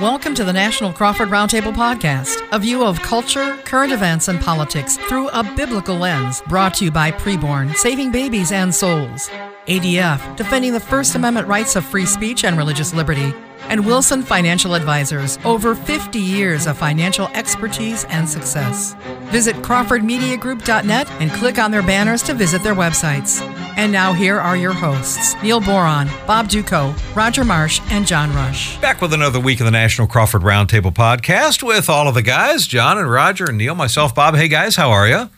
Welcome to the National Crawford Roundtable Podcast, a view of culture, current events, and politics through a biblical lens, brought to you by Preborn, Saving Babies and Souls, ADF, defending the First Amendment rights of free speech and religious liberty, and Wilson Financial Advisors, over 50 years of financial expertise and success. Visit CrawfordMediaGroup.net and click on their banners to visit their websites. And now here are your hosts, Neil Boron, Bob Dutko, Roger Marsh, and John Rush. Back with another week of the National Crawford Roundtable podcast with all of the guys, John and Roger and Neil, myself, Bob. Hey guys, how are you?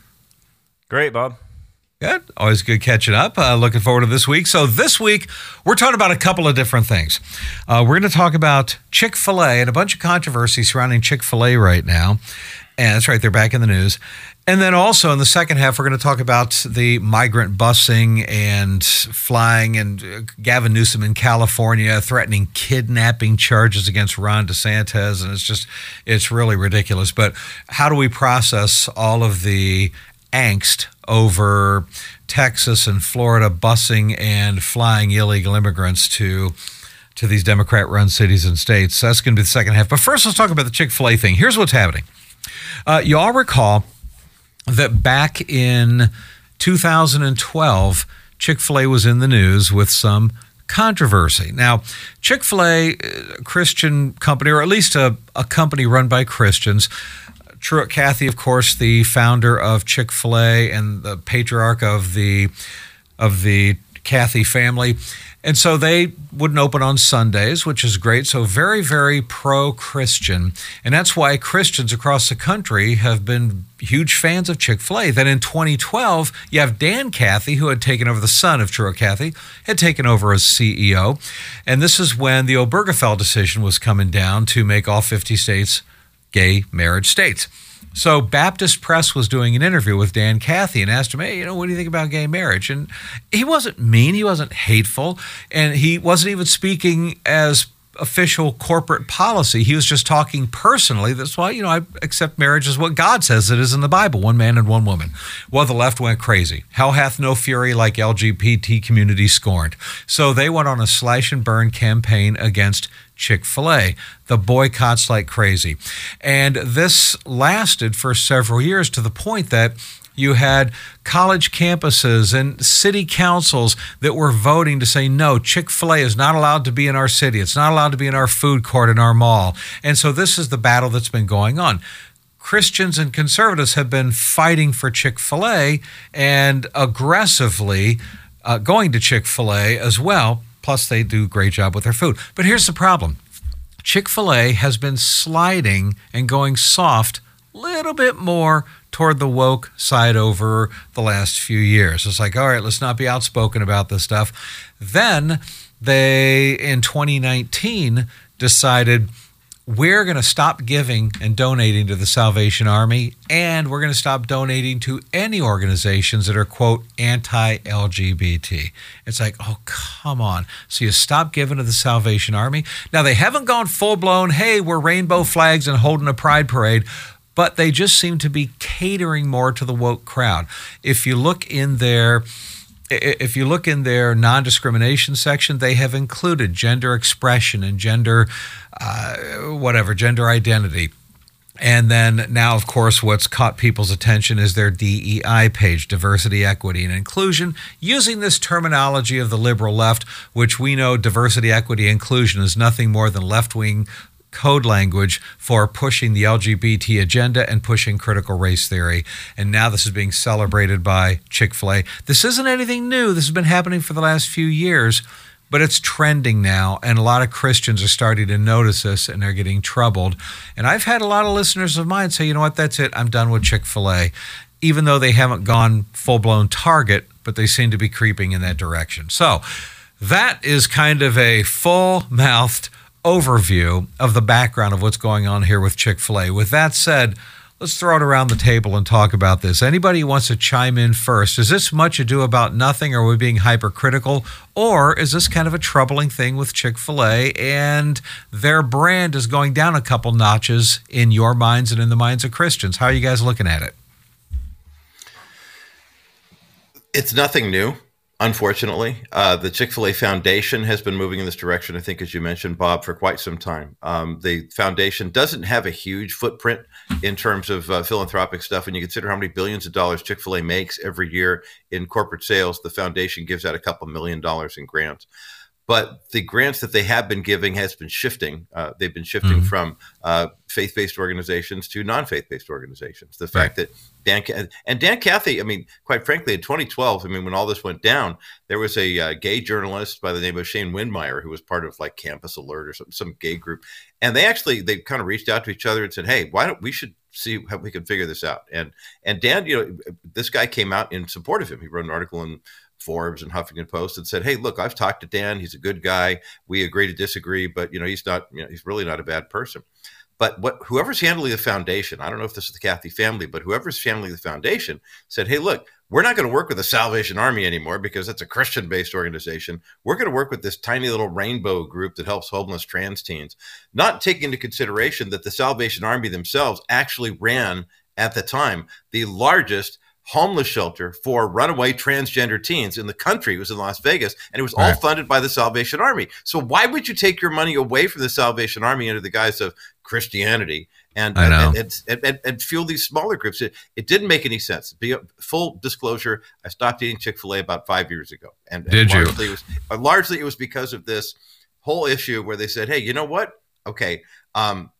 Great, Bob. Good. Always good catching up. Uh, looking forward to this week. So, this week, we're talking about a couple of different things. Uh, we're going to talk about Chick fil A and a bunch of controversy surrounding Chick fil A right now. And that's right, they're back in the news. And then also in the second half, we're going to talk about the migrant busing and flying and uh, Gavin Newsom in California threatening kidnapping charges against Ron DeSantis. And it's just, it's really ridiculous. But how do we process all of the angst over Texas and Florida busing and flying illegal immigrants to to these Democrat run cities and states. That's going to be the second half. But first, let's talk about the Chick fil A thing. Here's what's happening. Uh, you all recall that back in 2012, Chick fil A was in the news with some controversy. Now, Chick fil A, uh, Christian company, or at least a, a company run by Christians, Truett Cathy, of course, the founder of Chick Fil A and the patriarch of the of the Cathy family, and so they wouldn't open on Sundays, which is great. So very, very pro-Christian, and that's why Christians across the country have been huge fans of Chick Fil A. Then in 2012, you have Dan Cathy, who had taken over the son of Truett Cathy, had taken over as CEO, and this is when the Obergefell decision was coming down to make all 50 states gay marriage states. So Baptist Press was doing an interview with Dan Cathy and asked him, "Hey, you know, what do you think about gay marriage?" And he wasn't mean, he wasn't hateful, and he wasn't even speaking as official corporate policy. He was just talking personally. That's why, you know, I accept marriage as what God says it is in the Bible one man and one woman. Well, the left went crazy. Hell hath no fury like LGBT community scorned. So they went on a slash and burn campaign against Chick fil A. The boycotts like crazy. And this lasted for several years to the point that you had college campuses and city councils that were voting to say, no, Chick fil A is not allowed to be in our city. It's not allowed to be in our food court in our mall. And so this is the battle that's been going on. Christians and conservatives have been fighting for Chick fil A and aggressively uh, going to Chick fil A as well. Plus, they do a great job with their food. But here's the problem Chick fil A has been sliding and going soft a little bit more toward the woke side over the last few years. It's like, all right, let's not be outspoken about this stuff. Then they, in 2019, decided we're going to stop giving and donating to the Salvation Army, and we're going to stop donating to any organizations that are, quote, anti LGBT. It's like, oh, come on. So you stop giving to the Salvation Army. Now, they haven't gone full blown, hey, we're rainbow flags and holding a pride parade, but they just seem to be catering more to the woke crowd. If you look in their if you look in their non-discrimination section, they have included gender expression and gender, uh, whatever, gender identity. And then now, of course, what's caught people's attention is their DEI page, diversity, equity, and inclusion, using this terminology of the liberal left, which we know diversity, equity, inclusion is nothing more than left wing code language for pushing the LGBT agenda and pushing critical race theory. And now this is being celebrated by Chick fil A. This isn't anything new, this has been happening for the last few years. But it's trending now, and a lot of Christians are starting to notice this and they're getting troubled. And I've had a lot of listeners of mine say, you know what, that's it, I'm done with Chick fil A. Even though they haven't gone full blown target, but they seem to be creeping in that direction. So that is kind of a full mouthed overview of the background of what's going on here with Chick fil A. With that said, let's throw it around the table and talk about this. Anybody who wants to chime in first? Is this much ado about nothing? Are we being hypercritical? Or is this kind of a troubling thing with Chick fil A and their brand is going down a couple notches in your minds and in the minds of Christians? How are you guys looking at it? It's nothing new. Unfortunately, uh, the Chick fil A Foundation has been moving in this direction, I think, as you mentioned, Bob, for quite some time. Um, the foundation doesn't have a huge footprint in terms of uh, philanthropic stuff. When you consider how many billions of dollars Chick fil A makes every year in corporate sales, the foundation gives out a couple million dollars in grants but the grants that they have been giving has been shifting. Uh, they've been shifting mm-hmm. from uh, faith-based organizations to non-faith-based organizations. The fact right. that Dan and Dan Cathy, I mean, quite frankly, in 2012, I mean, when all this went down, there was a uh, gay journalist by the name of Shane Windmeyer who was part of like Campus Alert or some some gay group, and they actually they kind of reached out to each other and said, "Hey, why don't we should see how we can figure this out?" And and Dan, you know, this guy came out in support of him. He wrote an article in Forbes and Huffington Post and said, "Hey, look, I've talked to Dan. He's a good guy. We agree to disagree, but you know, he's not. You know, he's really not a bad person." But what whoever's handling the foundation, I don't know if this is the Cathy family, but whoever's handling the foundation said, "Hey, look, we're not going to work with the Salvation Army anymore because that's a Christian-based organization. We're going to work with this tiny little rainbow group that helps homeless trans teens, not taking into consideration that the Salvation Army themselves actually ran at the time the largest homeless shelter for runaway transgender teens in the country. It was in Las Vegas, and it was all funded by the Salvation Army. So why would you take your money away from the Salvation Army under the guise of Christianity and and, and, and, and, fuel these smaller groups? It, it didn't make any sense. Be full disclosure, I stopped eating Chick Fil A about five years ago, and, did you? Largely it, was, largely it was because of this whole issue where they said, "Hey, you know what? Okay." Um,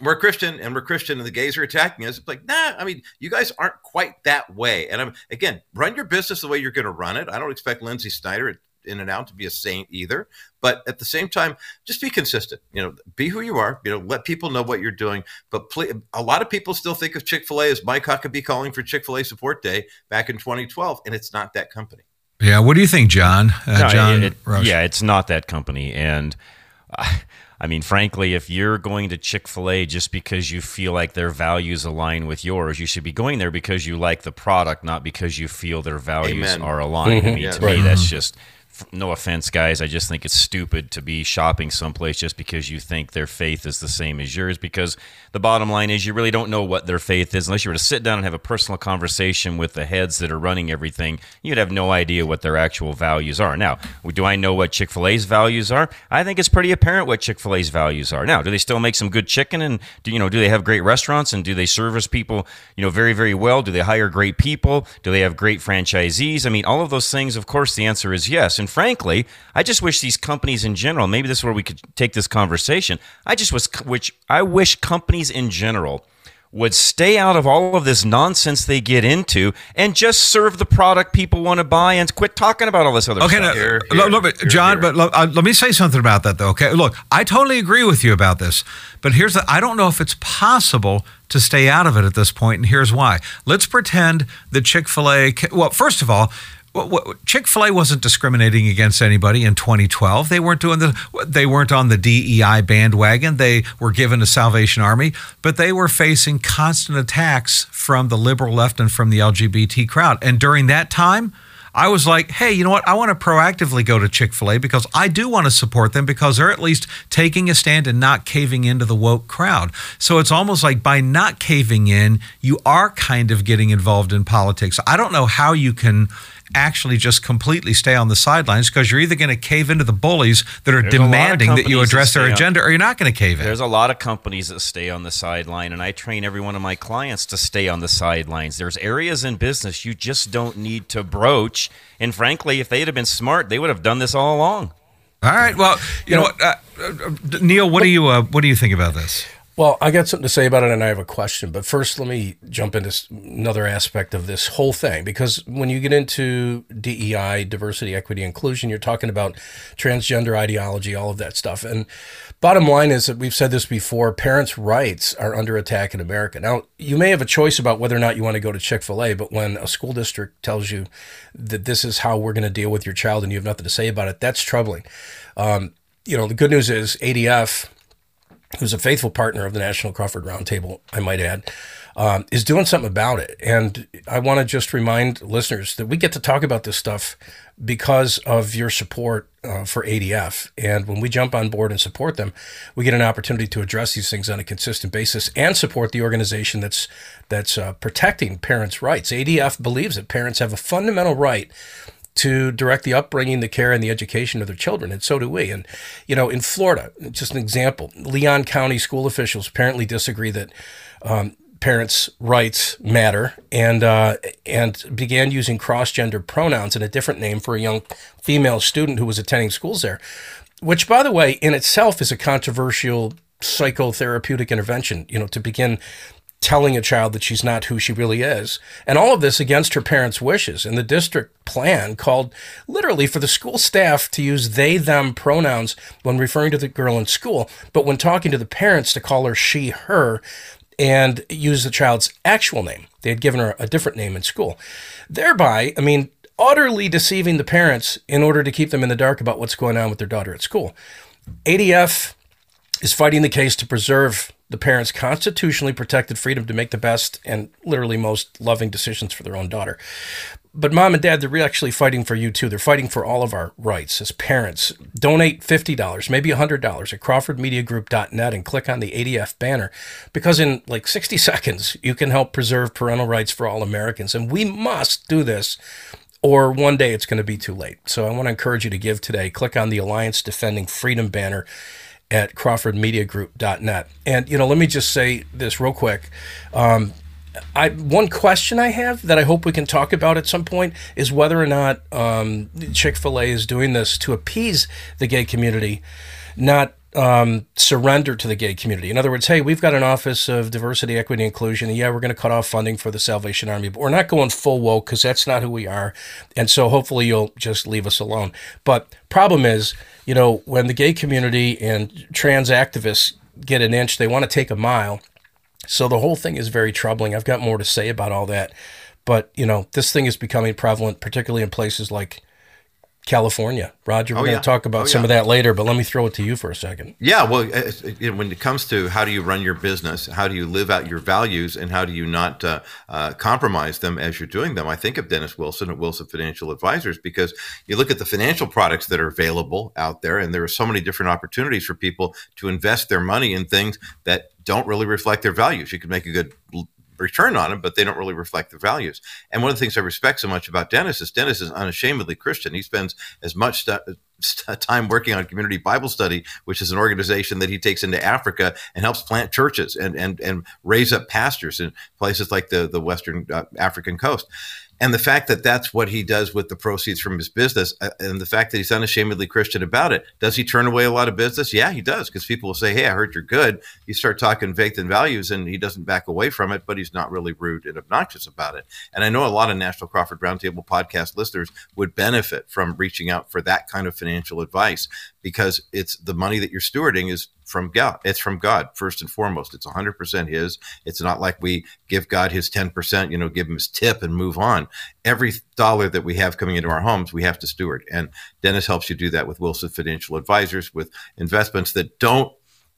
we're Christian and we're Christian and the gays are attacking us. It's like, nah, I mean, you guys aren't quite that way. And I'm again, run your business the way you're going to run it. I don't expect Lynsi Snyder in and out to be a saint either. But at the same time, just be consistent. You know, be who you are. You know, let people know what you're doing. But please, a lot of people still think of Chick Fil A as Mike Huckabee calling for Chick Fil A Support Day back in 2012, and it's not that company. Yeah, what do you think, John? Uh, no, John, it, it, yeah, it's not that company, and. Uh, I mean, frankly, if you're going to Chick fil A just because you feel like their values align with yours, you should be going there because you like the product, not because you feel their values Amen. are aligned. Mm-hmm. I mean, yeah, to right. me, that's just no offense, guys. I just think it's stupid to be shopping someplace just because you think their faith is the same as yours. Because the bottom line is, you really don't know what their faith is unless you were to sit down and have a personal conversation with the heads that are running everything. You'd have no idea what their actual values are. Now, do I know what Chick Fil A's values are? I think it's pretty apparent what Chick Fil A's values are. Now, do they still make some good chicken and do you know do they have great restaurants and do they service people you know very very well? Do they hire great people? Do they have great franchisees? I mean, all of those things. Of course, the answer is yes. And frankly, I just wish these companies in general, maybe this is where we could take this conversation. I just was, which I wish companies in general would stay out of all of this nonsense they get into and just serve the product people want to buy and quit talking about all this other okay, stuff. Okay, here, here, look, look, John, here. but uh, let me say something about that though. Okay, look, I totally agree with you about this, but here's the I don't know if it's possible to stay out of it at this point, and here's why. Let's pretend that Chick Fil A. Well, first of all, Chick Fil A wasn't discriminating against anybody in 2012. They weren't doing the. They weren't on the DEI bandwagon. They were given a Salvation Army, but they were facing constant attacks from the liberal left and from the LGBT crowd. And during that time, I was like, hey, you know what? I want to proactively go to Chick fil A because I do want to support them because they're at least taking a stand and not caving into the woke crowd. So it's almost like by not caving in, you are kind of getting involved in politics. I don't know how you can actually just completely stay on the sidelines because you're either going to cave into the bullies that are There's demanding that you address that their agenda on, or you're not going to cave in. There's a lot of companies that stay on the sideline, and I train every one of my clients to stay on the sidelines. There's areas in business you just don't need to broach. And frankly, if they'd have been smart, they would have done this all along. All right. Well, you, you know, know what, uh, uh, Neil, what do you uh, what do you think about this? Well, I got something to say about it, and I have a question. But first, let me jump into another aspect of this whole thing because when you get into DEI, diversity, equity, inclusion, you're talking about transgender ideology, all of that stuff. And bottom line is that we've said this before: parents' rights are under attack in America. Now, you may have a choice about whether or not you want to go to Chick Fil A, but when a school district tells you that this is how we're going to deal with your child, and you have nothing to say about it, that's troubling. Um, you know, the good news is ADF who's a faithful partner of the National Crawford Roundtable, I might add, um, is doing something about it. And I want to just remind listeners that we get to talk about this stuff because of your support uh, for ADF. And when we jump on board and support them, we get an opportunity to address these things on a consistent basis and support the organization that's that's uh, protecting parents' rights. ADF believes that parents have a fundamental right to direct the upbringing, the care, and the education of their children, and so do we. And you know, in Florida, just an example, Leon County school officials apparently disagree that um, parents' rights matter, and uh, and began using cross-gender pronouns and a different name for a young female student who was attending schools there, which, by the way, in itself is a controversial psychotherapeutic intervention. You know, to begin telling a child that she's not who she really is. And all of this against her parents' wishes. And the district plan called literally for the school staff to use they, them pronouns when referring to the girl in school, but when talking to the parents to call her she, her, and use the child's actual name. They had given her a different name in school. Thereby, I mean, utterly deceiving the parents in order to keep them in the dark about what's going on with their daughter at school. ADF is fighting the case to preserve the parents' constitutionally protected freedom to make the best and literally most loving decisions for their own daughter. But mom and dad, they're actually fighting for you too. They're fighting for all of our rights as parents. Donate $50, maybe $100 at crawfordmediagroup.net and click on the ADF banner because in like 60 seconds, you can help preserve parental rights for all Americans. And we must do this or one day it's going to be too late. So I want to encourage you to give today. Click on the Alliance Defending Freedom banner at crawfordmediagroup.net. And, you know, let me just say this real quick. Um, I, one question I have that I hope we can talk about at some point is whether or not um, Chick fil A is doing this to appease the gay community, not um, surrender to the gay community. In other words, hey, we've got an office of diversity, equity, inclusion. Yeah, we're going to cut off funding for the Salvation Army, but we're not going full woke because that's not who we are. And so hopefully you'll just leave us alone. But problem is, you know, when the gay community and trans activists get an inch, they want to take a mile. So the whole thing is very troubling. I've got more to say about all that. But, you know, this thing is becoming prevalent, particularly in places like California. Roger, we're oh, going to talk about oh, some yeah. of that later, but let me throw it to you for a second. Yeah, well, when it comes to how do you run your business, how do you live out your values, and how do you not uh, uh, compromise them as you're doing them, I think of Dennis Wilson at Wilson Financial Advisors because you look at the financial products that are available out there, and there are so many different opportunities for people to invest their money in things that don't really reflect their values. You could make a good return on them, but they don't really reflect the values. And one of the things I respect so much about Dennis is Dennis is unashamedly Christian. He spends as much st- st- time working on community Bible study, which is an organization that he takes into Africa and helps plant churches and and and raise up pastors in places like the the Western uh, African coast and the fact that that's what he does with the proceeds from his business uh, and the fact that he's unashamedly christian about it does he turn away a lot of business? Yeah he does because people will say hey i heard you're good. You start talking faith and values and he doesn't back away from it but he's not really rude and obnoxious about it. And i know a lot of national crawford roundtable podcast listeners would benefit from reaching out for that kind of financial advice because it's the money that you're stewarding is from God. It's from God first and foremost. It's 100% His. It's not like we give God His 10%, you know, give Him His tip and move on. Every dollar that we have coming into our homes, we have to steward. And Dennis helps you do that with Wilson Financial Advisors with investments that don't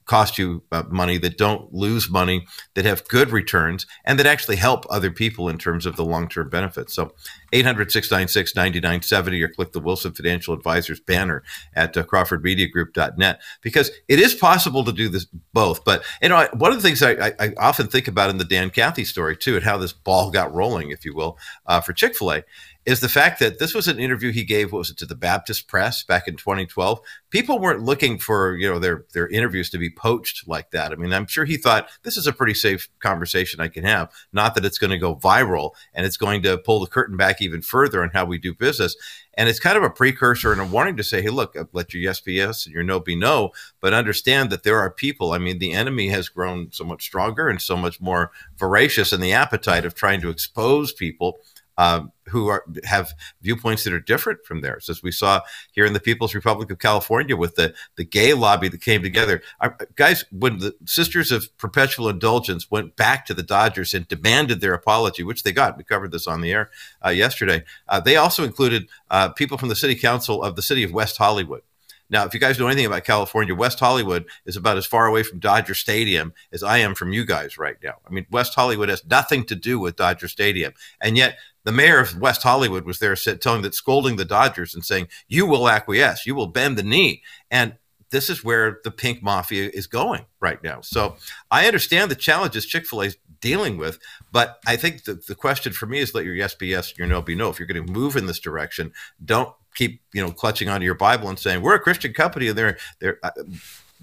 cost you uh, money, that don't lose money, that have good returns, and that actually help other people in terms of the long term benefits. So 800 696 9970 or click the Wilson Financial Advisors banner at uh, CrawfordMediaGroup.net because it is possible to do this both. But, you know, one of the things I, I, I often think about in the Dan Cathy story, too, and how this ball got rolling, if you will, uh, for Chick fil A is the fact that this was an interview he gave what was it to the Baptist Press back in 2012. People weren't looking for you know their their interviews to be poached like that. I mean, I'm sure he thought this is a pretty safe conversation I can have. Not that it's going to go viral and it's going to pull the curtain back even further on how we do business. And it's kind of a precursor and a warning to say, hey, look, let your yes be yes and your no be no, but understand that there are people. I mean, the enemy has grown so much stronger and so much more voracious in the appetite of trying to expose people um, who are have viewpoints that are different from theirs, as we saw here in the People's Republic of California with the the gay lobby that came together. Our, guys, when the Sisters of Perpetual Indulgence went back to the Dodgers and demanded their apology, which they got, we covered this on the air uh, yesterday. Uh, they also included uh, people from the City Council of the City of West Hollywood. Now, if you guys know anything about California, West Hollywood is about as far away from Dodger Stadium as I am from you guys right now. I mean, West Hollywood has nothing to do with Dodger Stadium. And yet, the mayor of West Hollywood was there telling that scolding the Dodgers and saying, "You will acquiesce, you will bend the knee," and this is where the pink mafia is going right now. So I understand the challenges Chick Fil A is dealing with. But I think the, the question for me is let your yes be yes, your no be no. If you're going to move in this direction, don't keep you know clutching onto your Bible and saying we're a Christian company and they're they're. Uh,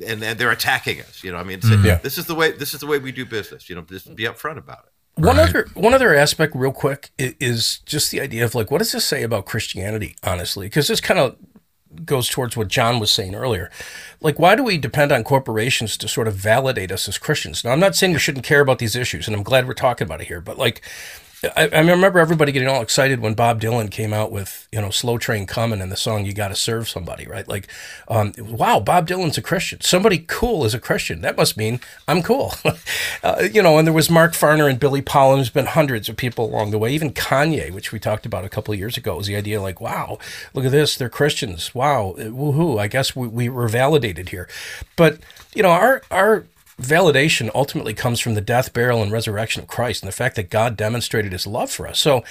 and, and they're attacking us, you know. I mean, mm-hmm. yeah. this is the way. This is the way we do business. You know, just be upfront about it. One right. other one other aspect, real quick, is just the idea of like, what does this say about Christianity? Honestly, because this kind of goes towards what John was saying earlier. Like, why do we depend on corporations to sort of validate us as Christians? Now, I'm not saying you shouldn't care about these issues, and I'm glad we're talking about it here, but like, I, I, remember everybody getting all excited when Bob Dylan came out with, you know, Slow Train Coming and the song You Gotta Serve Somebody, right? Like, um, wow, Bob Dylan's a Christian. Somebody cool is a Christian. That must mean I'm cool. uh, you know, and there was Mark Farner and Billy Paul, and there's been hundreds of people along the way. Even Kanye, which we talked about a couple of years ago, was the idea like, wow, look at this, they're Christians. Wow, woohoo. I guess we, we were validated here. But, you know, our, our, validation ultimately comes from the death, burial, and resurrection of Christ and the fact that God demonstrated his love for us. So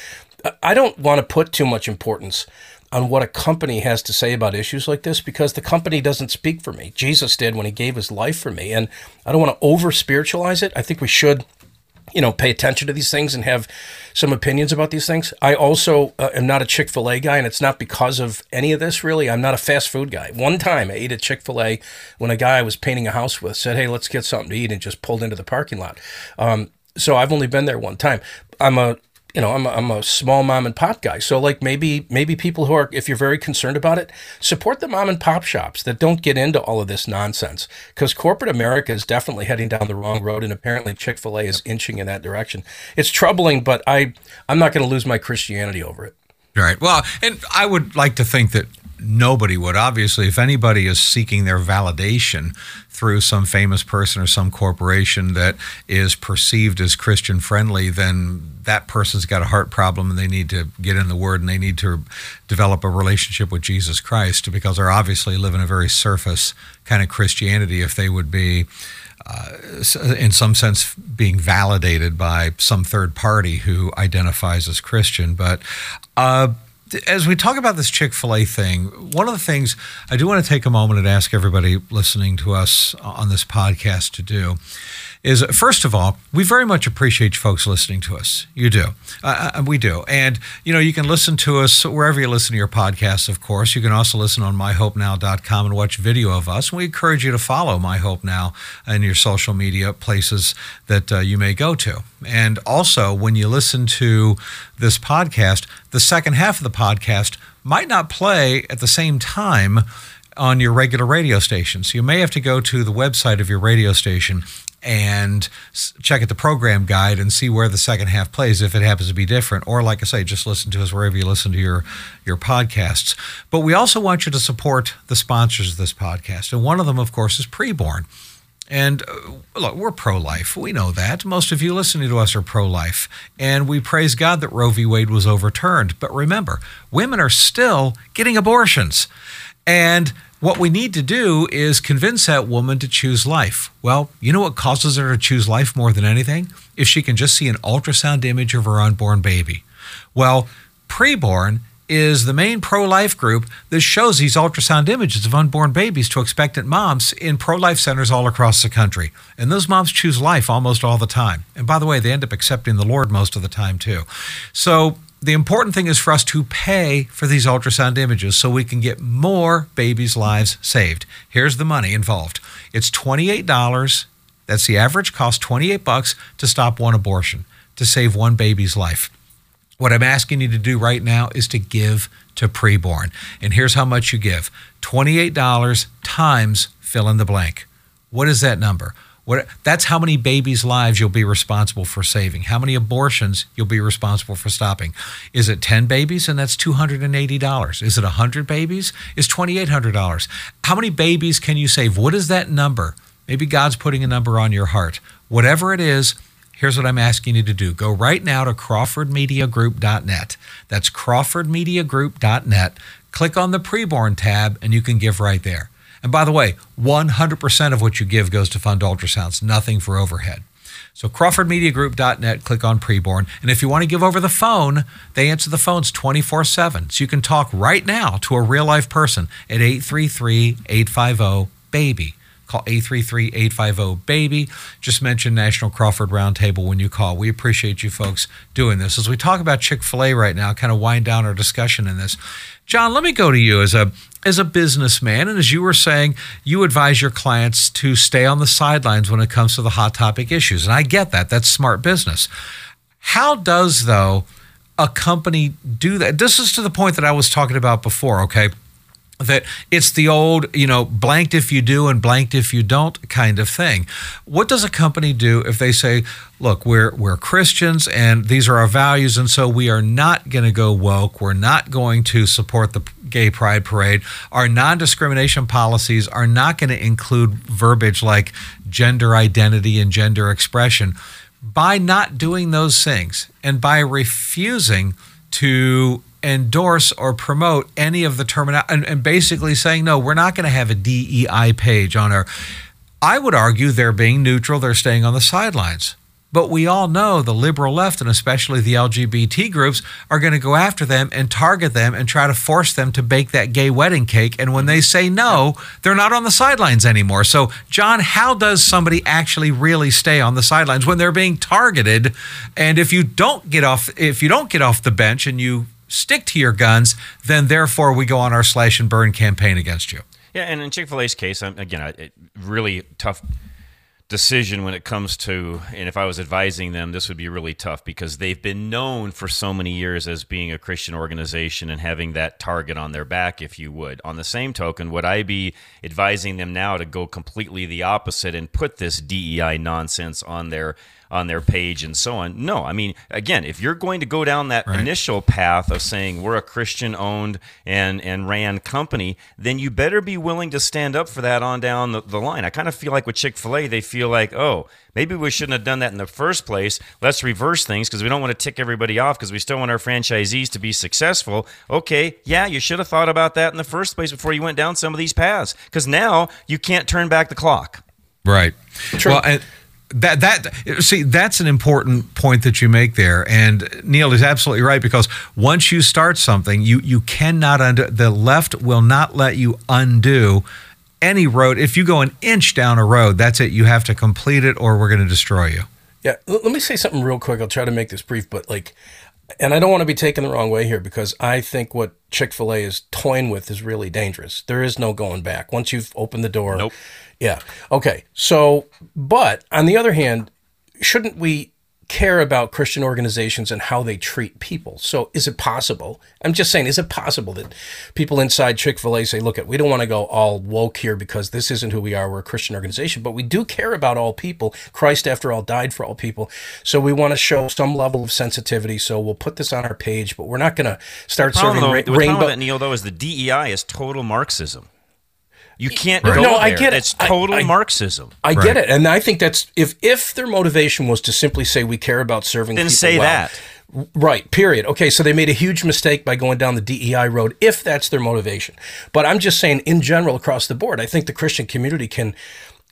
I don't want to put too much importance on what a company has to say about issues like this because the company doesn't speak for me. Jesus did when he gave his life for me. And I don't want to over spiritualize it. I think we should you know, pay attention to these things and have some opinions about these things. I also uh, am not a Chick fil A guy, and it's not because of any of this, really. I'm not a fast food guy. One time I ate at Chick fil A when a guy I was painting a house with said, Hey, let's get something to eat, and just pulled into the parking lot. Um, so I've only been there one time. I'm a you know, I'm a, I'm a small mom and pop guy. So like maybe maybe people who are if you're very concerned about it, support the mom and pop shops that don't get into all of this nonsense cuz corporate America is definitely heading down the wrong road and apparently Chick-fil-A is inching in that direction. It's troubling, but I I'm not going to lose my Christianity over it. Right. Well, and I would like to think that nobody would. Obviously, if anybody is seeking their validation through some famous person or some corporation that is perceived as Christian friendly, then that person's got a heart problem and they need to get in the Word and they need to develop a relationship with Jesus Christ because they're obviously living a very surface kind of Christianity if they would be. Uh, in some sense, being validated by some third party who identifies as Christian. But uh, as we talk about this Chick fil A thing, one of the things I do want to take a moment and ask everybody listening to us on this podcast to do is first of all, we very much appreciate you folks listening to us. You do. Uh, uh, we do. And, you know, you can listen to us wherever you listen to your podcasts, of course. You can also listen on myhopenow.com and watch video of us. We encourage you to follow My Hope Now in your social media places that uh, you may go to. And also, when you listen to this podcast, the second half of the podcast might not play at the same time on your regular radio station. So you may have to go to the website of your radio station and check at the program guide and see where the second half plays if it happens to be different or like i say just listen to us wherever you listen to your your podcasts but we also want you to support the sponsors of this podcast and one of them of course is preborn and uh, look, we're pro life. We know that. Most of you listening to us are pro life. And we praise God that Roe v. Wade was overturned. But remember, women are still getting abortions. And what we need to do is convince that woman to choose life. Well, you know what causes her to choose life more than anything? If she can just see an ultrasound image of her unborn baby. Well, preborn is the main pro life group that shows these ultrasound images of unborn babies to expectant moms in pro life centers all across the country. And those moms choose life almost all the time. And by the way, they end up accepting the Lord most of the time, too. So the important thing is for us to pay for these ultrasound images so we can get more babies' lives saved. Here's the money involved. It's $28. That's the average cost, 28 bucks to stop one abortion, to save one baby's life. What I'm asking you to do right now is to give to preborn. And here's how much you give. $28 times fill in the blank. What is that number? What, that's how many babies' lives you'll be responsible for saving. How many abortions you'll be responsible for stopping. Is it 10 babies? And that's $280. Is it 100 babies? Is $2,800. How many babies can you save? What is that number? Maybe God's putting a number on your heart. Whatever it is, here's what I'm asking you to do. Go right now to crawfordmediagroup.net. That's crawfordmediagroup.net. Click on the preborn tab, and you can give right there. And by the way, 100% of what you give goes to fund ultrasounds, nothing for overhead. So crawfordmediagroup.net, click on preborn. And if you want to give over the phone, they answer the phones 24 7. So you can talk right now to a real life person at 833 850 BABY. Call 833-850-BABY. Just mention National Crawford Roundtable when you call. We appreciate you folks doing this. As we talk about Chick-fil-A right now, kind of wind down our discussion in this. John, let me go to you as a as a businessman and as you were saying, you advise your clients to stay on the sidelines when it comes to the hot topic issues. And I get that. That's smart business. How does though a company do that? This is to the point that I was talking about before, okay? That it's the old, you know, blanked if you do and blanked if you don't kind of thing. What does a company do if they say, look, we're we're Christians and these are our values and so we are not going to go woke, we're not going to support the gay pride parade. Our non-discrimination policies are not going to include verbiage like gender identity and gender expression. By not doing those things and by refusing to endorse or promote any of the terminal and, and basically saying no we're not going to have a dei page on our i would argue they're being neutral they're staying on the sidelines. But we all know the liberal left and especially the lgbt groups are going to go after them and target them and try to force them to bake that gay wedding cake. And when they say no they're not on the sidelines anymore. So john how does somebody actually really stay on the sidelines when they're being targeted? And if you don't get off if you don't get off the bench and you stick to your guns, then therefore we go on our slash and burn campaign against you. Yeah, and in Chick Fil A's case, again, a really tough decision when it comes to, and if I was advising them, this would be really tough because they've been known for so many years as being a Christian organization and having that target on their back, if you would. On the same token, would I be advising them now to go completely the opposite and put this DEI nonsense on their on their page and so on. No, I mean, again, if you're going to go down that right. initial path of saying we're a Christian owned and, and ran company, then you better be willing to stand up for that on down the, the line. I kind of feel like with Chick fil A, they feel like, oh, maybe we shouldn't have done that in the first place. Let's reverse things because we don't want to tick everybody off because we still want our franchisees to be successful. Okay, yeah, you should have thought about that in the first place before you went down some of these paths because now you can't turn back the clock. Right. True. Well, and that that see that's an important point that you make there. And neil is absolutely right because once you start something you you cannot undo the left will not let you undo any road. If you go an inch down a road that's it. You have to complete it or we're going to destroy you. Yeah let me say something real quick. I'll try to make this brief but like and I don't want to be taken the wrong way here because I think what Chick fil A is toying with is really dangerous. There is no going back. Once you've opened the door, nope. Yeah. Okay. So, but on the other hand, shouldn't we care about Christian organizations and how they treat people? So, is it possible? I'm just saying, is it possible that people inside Chick fil A say, look, at we don't want to go all woke here because this isn't who we are. We're a Christian organization, but we do care about all people. Christ, after all, died for all people. So, we want to show some level of sensitivity. So, we'll put this on our page, but we're not going to start serving though, ra- the rainbow. Problem that, Neil, though, is the DEI is total Marxism. You can't right. go no, there. I get it. It's total I, I, Marxism. I right. get it, and I think that's if if their motivation was to simply say we care about serving. Then people say well, that. Right. Period. Okay. So they made a huge mistake by going down the DEI road, if that's their motivation. But I'm just saying, in general, across the board, I think the Christian community can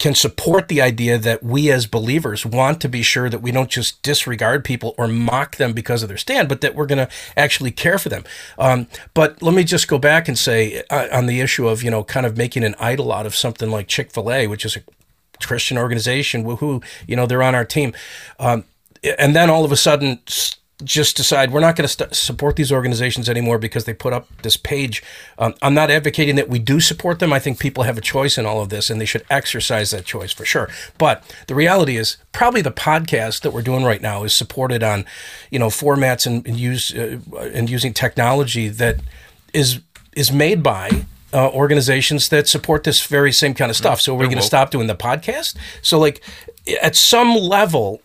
can support the idea that we as believers want to be sure that we don't just disregard people or mock them because of their stand, but that we're going to actually care for them. Um, but let me just go back and say uh, on the issue of, you know, kind of making an idol out of something like Chick fil A, which is a Christian organization, who, you know, they're on our team. Um, and then all of a sudden, just decide we're not going to st- support these organizations anymore because they put up this page. Um, I'm not advocating that we do support them. I think people have a choice in all of this and they should exercise that choice for sure. But the reality is, probably the podcast that we're doing right now is supported on, you know, formats and, and use uh, and using technology that is is made by uh, organizations that support this very same kind of stuff. So we're going to stop doing the podcast. So like at some level,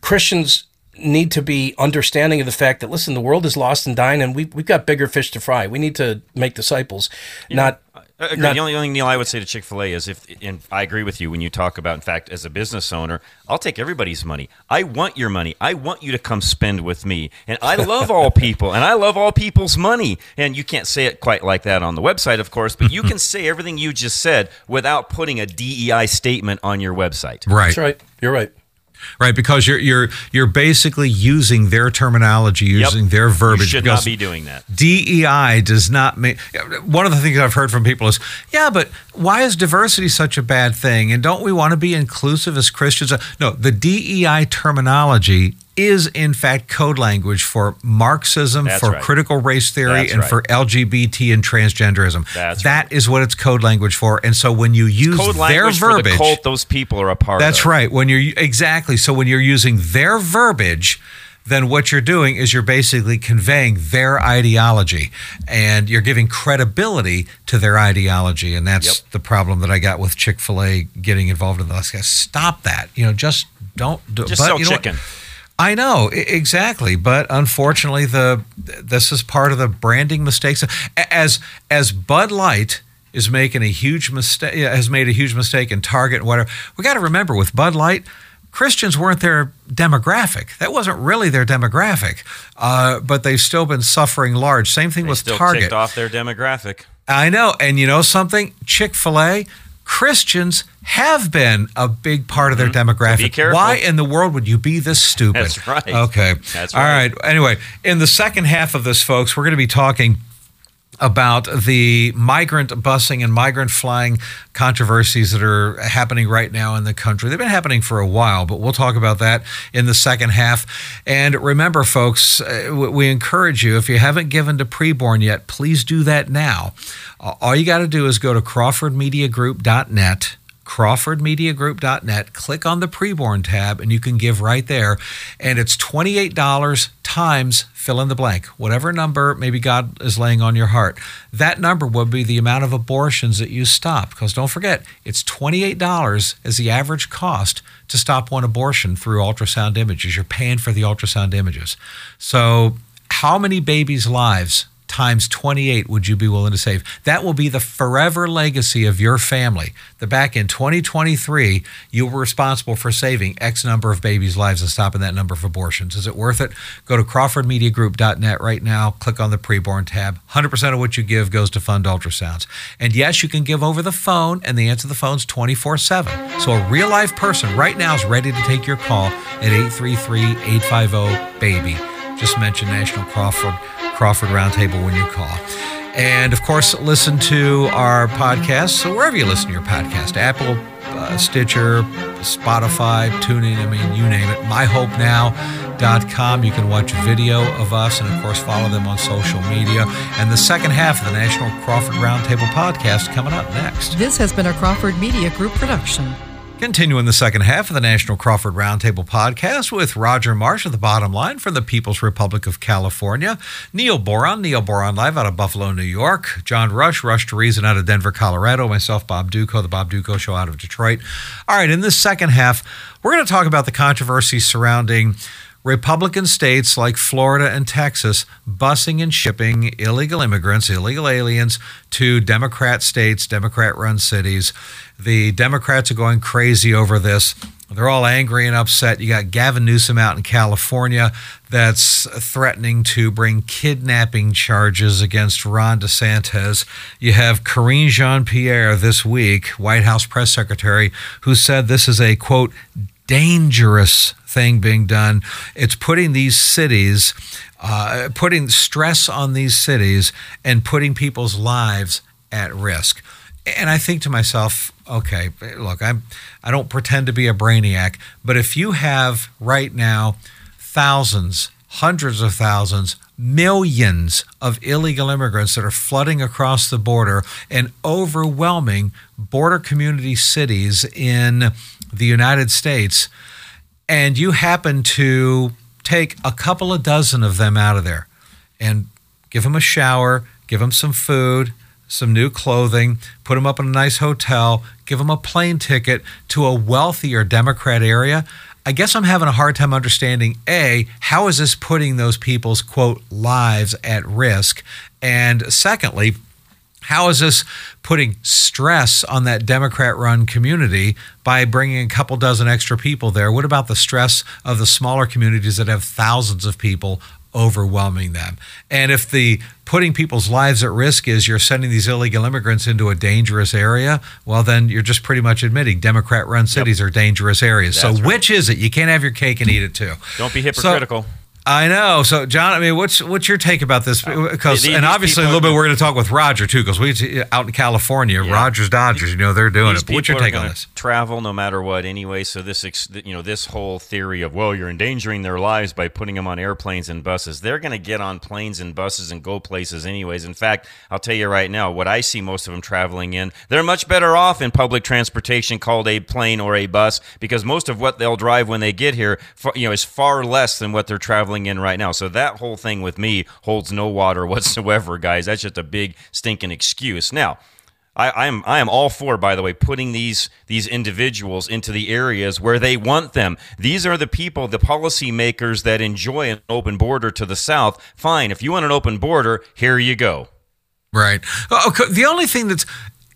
Christians need to be understanding of the fact that listen, the world is lost and dying, and we we've got bigger fish to fry. We need to make disciples, yeah. not. Uh, not, the only thing, Neil, I would say to Chick Fil A is if, and I agree with you when you talk about, in fact, as a business owner, I'll take everybody's money. I want your money. I want you to come spend with me, and I love all people, and I love all people's money. And you can't say it quite like that on the website, of course, but you can say everything you just said without putting a DEI statement on your website. Right. That's right. You're right. Right, because you're you're you're basically using their terminology, using their verbiage. You should not be doing that. DEI does not make. One of the things I've heard from people is, yeah, but why is diversity such a bad thing? And don't we want to be inclusive as Christians? No, the DEI terminology is in fact code language for Marxism, That's for right. critical race theory, That's and right. for LGBT and transgenderism. That's That is what it's code language for. And so when you use Code their verbiage, the cult those people are a part that's of. right. When you're exactly so when you're using their verbiage, then what you're doing is you're basically conveying their ideology and you're giving credibility to their ideology. And that's Yep. the problem that I got with Chick fil A getting involved in the last guy. stop that. You know, just don't do Just but sell you know what? I know exactly, but unfortunately, the this is part of the branding mistakes. As as Bud Light is making a huge mistake, has made a huge mistake in Target and whatever. We got to remember with Bud Light, Christians weren't their demographic. That wasn't really their demographic, uh, but they've still been suffering large. Same thing They with still Target. off their demographic. I know. And you know something? Chick fil A, Christians have been a big part of their demographic. Mm-hmm. Careful. Why in the world would you be this stupid? That's right. Okay. That's All right. right. Anyway, in the second half of this, folks, we're going to be talking about the migrant busing and migrant flying controversies that are happening right now in the country. They've been happening for a while, but we'll talk about that in the second half. And remember, folks, uh, we encourage you if you haven't given to preborn yet, please do that now. All you got to do is go to crawfordmediagroup.net crawfordmediagroup.net click on the preborn tab and you can give right there. And it's $28 times fill in the blank. Whatever number maybe god is laying on your heart. That number will be the amount of abortions that you stop. Because don't forget it's $28 as the average cost to stop one abortion through ultrasound images. You're paying for the ultrasound images. So how many babies lives times 28 would you be willing to save? That will be the forever legacy of your family. That back in 2023, you were responsible for saving X number of babies' lives and stopping that number of abortions. Is it worth it? Go to crawfordmediagroup.net right now, click on the preborn tab. 100% of what you give goes to fund ultrasounds. And yes, you can give over the phone, and the answer to the phone's 24 7. So a real life person right now is ready to take your call at 833 850 BABY. Just mention National Crawford Crawford Roundtable when you call. And of course, listen to our podcast. So wherever you listen to your podcast, Apple, uh, Stitcher, Spotify, TuneIn, I mean, you name it. MyHopeNow.com. You can watch video of us and, of course, follow them on social media. And the second half of the National Crawford Roundtable podcast coming up next. This has been a Crawford Media Group production. Continuing the second half of the National Crawford Roundtable podcast with Roger Marsh of the Bottom Line from the People's Republic of California, Neil Boron, Neil Boron live out of Buffalo, New York, John Rush, Rush to Reason out of Denver, Colorado, myself, Bob Dutko, the Bob Dutko Show out of Detroit. All right, in this second half, we're going to talk about the controversy surrounding Republican states like Florida and Texas busing and shipping illegal immigrants, illegal aliens to Democrat states, Democrat run cities. The Democrats are going crazy over this. They're all angry and upset. You got Gavin Newsom out in California that's threatening to bring kidnapping charges against Ron DeSantis. You have Karine Jean Pierre this week, White House press secretary, who said this is a quote, dangerous thing being done. It's putting these cities, uh, putting stress on these cities and putting people's lives at risk. And I think to myself, okay, look, I'm I don't pretend to be a brainiac, but if you have right now thousands, hundreds of thousands, millions of illegal immigrants that are flooding across the border and overwhelming border community cities in the United States, and you happen to take a couple of dozen of them out of there and give them a shower, give them some food, some new clothing, put them up in a nice hotel, give them a plane ticket to a wealthier Democrat area. I guess I'm having a hard time understanding A, how is this putting those people's quote lives at risk? And secondly, how is this putting stress on that Democrat run community by bringing a couple dozen extra people there? What about the stress of the smaller communities that have thousands of people overwhelming them. And if the putting people's lives at risk is you're sending these illegal immigrants into a dangerous area, well, then you're just pretty much admitting Democrat run cities yep. are dangerous areas. That's so, right. which is it? You can't have your cake and eat it too. Don't be hypocritical. So, I know. So, John, I mean, what's what's your take about this? Oh, because, and obviously, a little bit, we're going to talk with Roger too, because we out in California, yeah. Rogers Dodgers, you know, they're doing it. But what's your take on this? Travel no matter what, anyway. So this, you know, this whole theory of well, you're endangering their lives by putting them on airplanes and buses. They're going to get on planes and buses and go places anyways. In fact, I'll tell you right now, what I see most of them traveling in, they're much better off in public transportation called a plane or a bus because most of what they'll drive when they get here, you know, is far less than what they're traveling in right now. So that whole thing with me holds no water whatsoever, guys. That's just a big stinking excuse. Now, I, am I am all for, by the way, putting these these individuals into the areas where they want them. These are the people, the policymakers that enjoy an open border to the south. Fine, if you want an open border, here you go. Right. Oh, okay. The only thing that's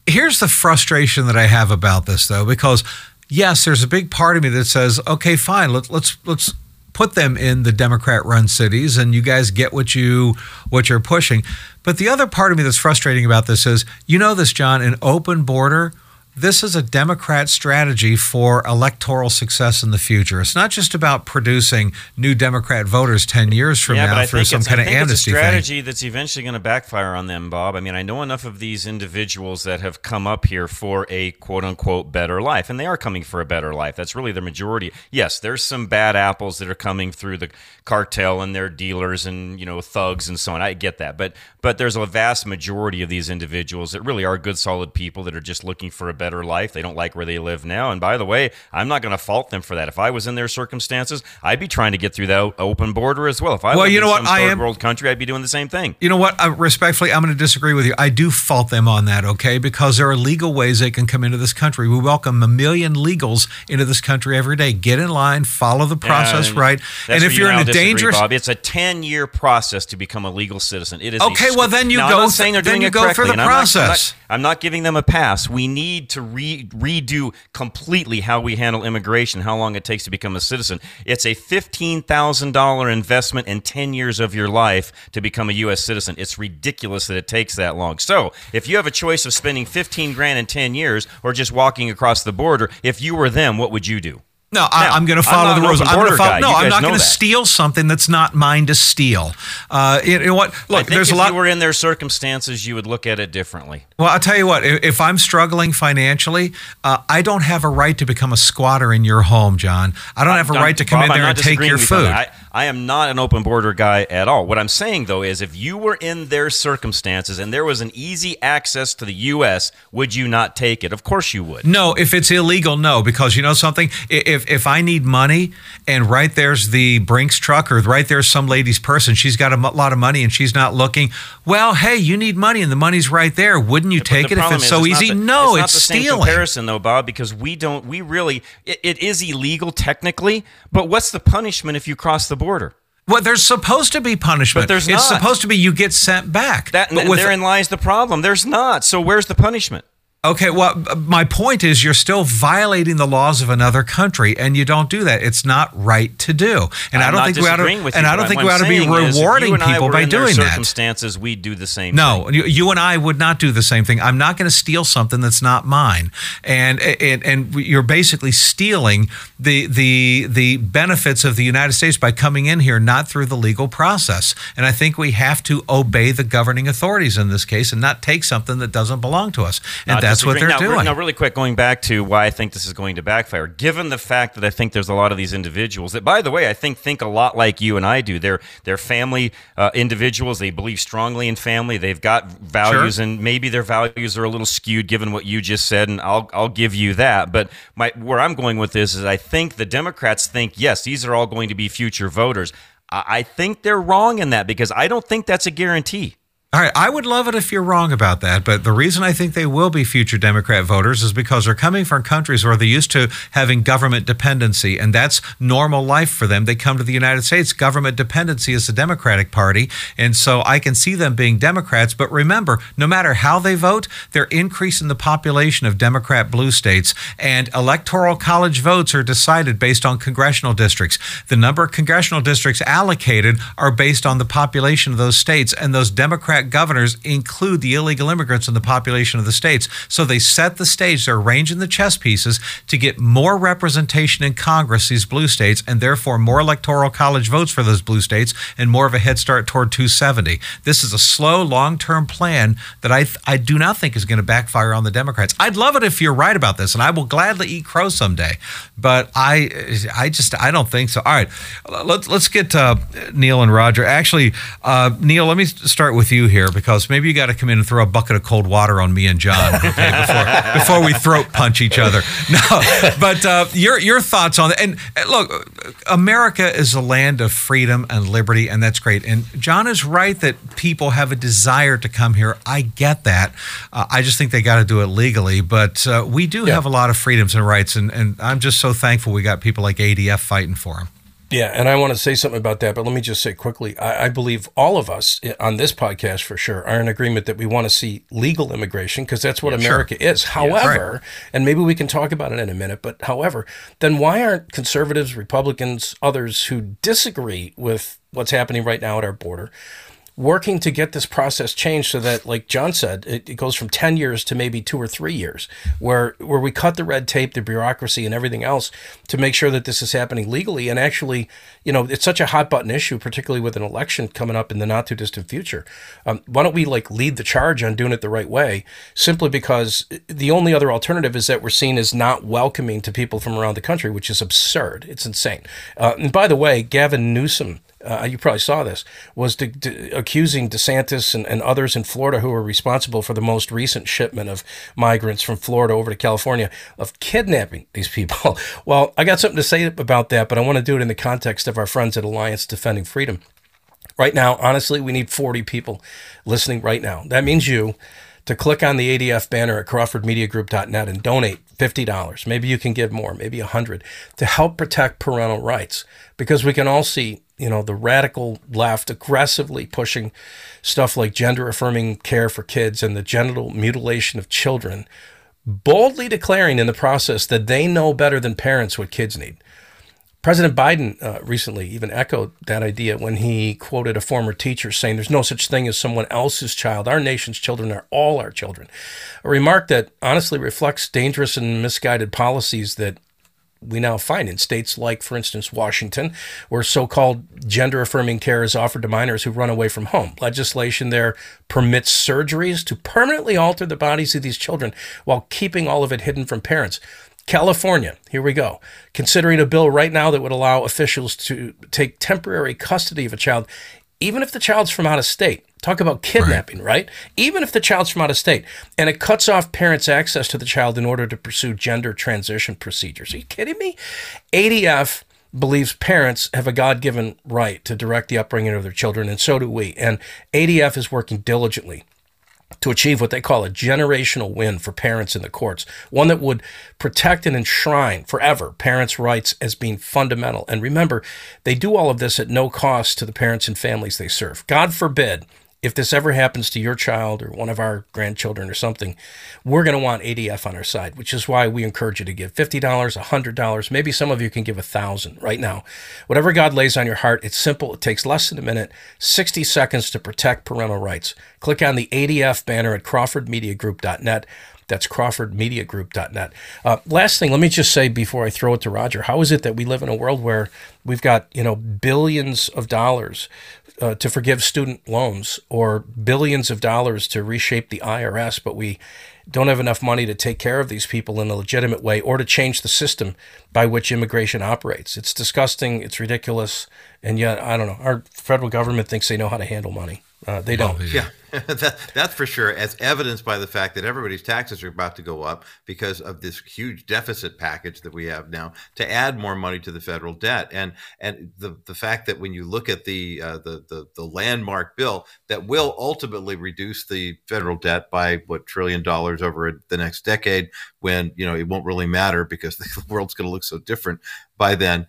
here's the frustration that I have about this, though, because yes, there's a big part of me that says, okay, fine, let, let's let's put them in the Democrat run cities and you guys get what you what you're pushing. But the other part of me that's frustrating about this is you know this John, an open border this is a Democrat strategy for electoral success in the future. It's not just about producing new Democrat voters 10 years from yeah, now through some kind of amnesty it's a strategy thing. that's eventually going to backfire on them, Bob. I mean, I know enough of these individuals that have come up here for a quote unquote better life, and they are coming for a better life. That's really the majority. Yes, there's some bad apples that are coming through the cartel and their dealers and, you know, thugs and so on. I get that. But but there's a vast majority of these individuals that really are good solid people that are just looking for a better life. They don't like where they live now. And by the way, I'm not going to fault them for that. If I was in their circumstances, I'd be trying to get through that open border as well. If I well, you know what, I am world country, I'd be doing the same thing. You know what? I, respectfully, I'm going to disagree with you. I do fault them on that. Okay, because there are legal ways they can come into this country. We welcome a million legals into this country every day. Get in line, follow the process yeah, right. And if you're in a dangerous, Bob, it's a 10 year process to become a legal citizen. It is okay. A, well, then you now, go. I'm not saying they're doing you it go correctly, through the process. I'm not, I'm, not, I'm not, giving them a pass. We need to re- redo completely how we handle immigration, how long it takes to become a citizen. It's a $15,000 investment in 10 years of your life to become a U.S. citizen. It's ridiculous that it takes that long. So, if you have a choice of spending 15 grand in 10 years or just walking across the border, if you were them, what would you do? No, I, am going to follow the rules. I'm going to follow. No, I'm not going to steal something that's not mine to steal. Uh, you know what? Look, there's a lot. If you were in their circumstances, you would look at it differently. Well, I'll tell you what. If I'm struggling financially, uh, I don't have a right to become a squatter in your home, John. I don't have a right to come Bob, in there and take your food. I, I am not an open border guy at all. What I'm saying though is, if you were in their circumstances and there was an easy access to the U.S., would you not take it? Of course you would. No, if it's illegal, no, because you know something. If if I need money and right there's the Brinks truck or right there's some lady's person, she's got a lot of money and she's not looking. Well, hey, you need money and the money's right there. Wouldn't you take it if it's so it's easy? The, no, it's, it's stealing. comparison though, Bob, because we don't. We really. It, it is illegal technically, but what's the punishment if you cross the border? Well, there's supposed to be punishment. But there's it's not. supposed to be you get sent back. That, but with, therein lies the problem. There's not. So where's the punishment? Okay, well, my point is you're still violating the laws of another country, and you don't do that. It's not right to do. And I'm I don't think we ought to. and I don't think we ought to be rewarding people by doing that. Circumstances, we do the same. No, thing. you and I would not do the same thing. I'm not going to steal something that's not mine, and and and you're basically stealing the the the benefits of the United States by coming in here not through the legal process. And I think we have to obey the governing authorities in this case and not take something that doesn't belong to us. And that's that's what they're now, doing. Now, really quick, going back to why I think this is going to backfire, given the fact that I think there's a lot of these individuals that, by the way, I think think a lot like you and I do. They're they're family uh, individuals. They believe strongly in family. They've got values, sure. and maybe their values are a little skewed given what you just said. And I'll I'll give you that. But my where I'm going with this is I think the Democrats think yes, these are all going to be future voters. I, I think they're wrong in that because I don't think that's a guarantee. All right, I would love it if you're wrong about that, but the reason I think they will be future Democrat voters is because they're coming from countries where they're used to having government dependency, and that's normal life for them. They come to the United States, government dependency is the Democratic Party, and so I can see them being Democrats. But remember, no matter how they vote, they're increasing the population of Democrat blue states, and electoral college votes are decided based on congressional districts. The number of congressional districts allocated are based on the population of those states, and those Democrat governors include the illegal immigrants in the population of the states. So they set the stage, they're arranging the chess pieces to get more representation in Congress, these blue states, and therefore more electoral college votes for those blue states and more of a head start toward 270. This is a slow, long term plan that I, I do not think is going to backfire on the Democrats. I'd love it if you're right about this, and I will gladly eat crow someday. But I, I just, I don't think so. All right, let's let's get uh, Neil and Roger. Actually, uh, Neil, let me start with you because maybe you got to come in and throw a bucket of cold water on me and John okay, before before we throat punch each other. No, but uh, your your thoughts on it. And look, America is a land of freedom and liberty, and that's great. And John is right that people have a desire to come here. I get that. Uh, I just think they got to do it legally. But uh, we do yeah. have a lot of freedoms and rights, and, and I'm just so thankful we got people like ADF fighting for them. Yeah, and I want to say something about that, but let me just say quickly I, I, believe all of us on this podcast for sure are in agreement that we want to see legal immigration because that's what yeah, America sure. is. However, right. and maybe we can talk about it in a minute, but however, then why aren't conservatives, Republicans, others who disagree with what's happening right now at our border? Working to get this process changed so that, like John said, it, it, goes from 10 years to maybe two or three years, where, where we cut the red tape, the bureaucracy, and everything else to make sure that this is happening legally. And actually, you know, it's such a hot button issue, particularly with an election coming up in the not too distant future. Um, why don't we like lead the charge on doing it the right way? Simply because the only other alternative is that we're seen as not welcoming to people from around the country, which is absurd. It's insane. Uh, and by the way, Gavin Newsom uh, you probably saw this, was accusing DeSantis and, and others in Florida who were responsible for the most recent shipment of migrants from Florida over to California of kidnapping these people. well, I got something to say about that, but I want to do it in the context of our friends at Alliance Defending Freedom. Right now, honestly, we need 40 people listening right now. That means you to click on the ADF banner at crawfordmediagroup.net and donate $50. Maybe you can give more, maybe 100 to help protect parental rights because we can all see you know, the radical left aggressively pushing stuff like gender affirming care for kids and the genital mutilation of children, boldly declaring in the process that they know better than parents what kids need. President Biden uh, recently even echoed that idea when he quoted a former teacher saying, There's no such thing as someone else's child. Our nation's children are all our children. A remark that honestly reflects dangerous and misguided policies that we now find in states like, for instance, Washington, where so called gender affirming care is offered to minors who run away from home. Legislation there permits surgeries to permanently alter the bodies of these children while keeping all of it hidden from parents. California, here we go, considering a bill right now that would allow officials to take temporary custody of a child, even if the child's from out of state. Talk about kidnapping, right. right. Even if the child's from out of state, and it cuts off parents' access to the child in order to pursue gender transition procedures. Are you kidding me? ADF believes parents have a God given right to direct the upbringing of their children, and so do we. And ADF is working diligently to achieve what they call a generational win for parents in the courts, one that would protect and enshrine forever parents' rights as being fundamental. And remember, they do all of this at no cost to the parents and families they serve. God forbid if this ever happens to your child or one of our grandchildren or something, we're going to want ADF on our side, which is why we encourage you to give $50, $100. Maybe some of you can give a thousand right now. Whatever God lays on your heart, it's simple. It takes less than a minute, 60 seconds to protect parental rights. Click on the ADF banner at crawfordmediagroup.net. That's crawfordmediagroup.net. Uh, last thing, let me just say before I throw it to Roger, how is it that we live in a world where we've got, you know, billions of dollars uh, to forgive student loans or billions of dollars to reshape the IRS, but we don't have enough money to take care of these people in a legitimate way or to change the system by which immigration operates. It's disgusting, it's ridiculous, and yet, I don't know, our federal government thinks they know how to handle money. Uh, they don't. Yeah, that, that's for sure. As evidenced by the fact that everybody's taxes are about to go up because of this huge deficit package that we have now to add more money to the federal debt, and and the the fact that when you look at the uh, the, the the landmark bill that will ultimately reduce the federal debt by what trillion dollars over the next decade, when you know it won't really matter because the world's going to look so different by then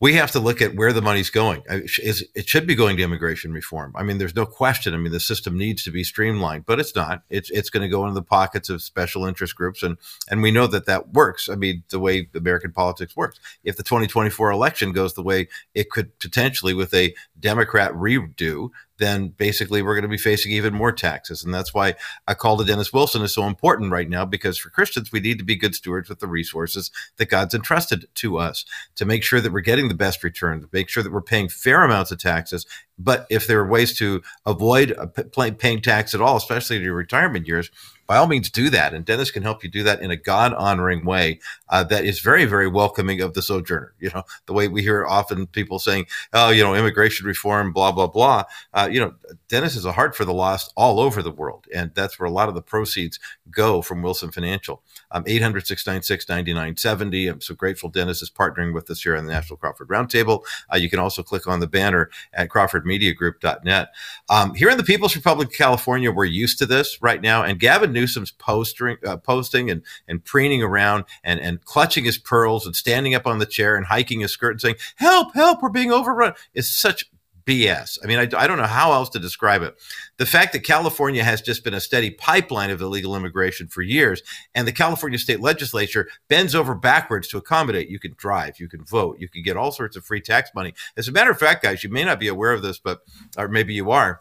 we have to look at where the money's going. It should be going to immigration reform. I mean, there's no question. I mean, the system needs to be streamlined, but it's not. It's it's going to go into the pockets of special interest groups, and and we know that that works. I mean, the way American politics works. If the 2024 election goes the way it could potentially with a Democrat redo, then basically we're going to be facing even more taxes. And that's why a call to Dennis Wilson is so important right now, because for Christians, we need to be good stewards with the resources that God's entrusted to us to make sure that we're getting the best return, to make sure that we're paying fair amounts of taxes. But if there are ways to avoid uh, paying tax at all, especially in your retirement years, by all means do that. And Dennis can help you do that in a God honoring way uh, that is very, very welcoming of the sojourner. You know, the way we hear often people saying, oh, you know, immigration reform, blah, blah, blah. Uh, you know, Dennis is a heart for the lost all over the world. And that's where a lot of the proceeds go from Wilson Financial. Um, 800 696 9970. I'm so grateful Dennis is partnering with us here on the National Crawford Roundtable. Uh, you can also click on the banner at crawfordmediagroup.net. Um, here in the People's Republic of California, we're used to this right now. And Gavin Newsom's posting, uh, posting and, and preening around and, and clutching his pearls and standing up on the chair and hiking his skirt and saying, help, help, we're being overrun is such BS. I mean, I, I, don't know how else to describe it. The fact that California has just been a steady pipeline of illegal immigration for years, and the California state legislature bends over backwards to accommodate. You can drive, you can vote, you can get all sorts of free tax money. As a matter of fact, guys, you may not be aware of this, but or maybe you are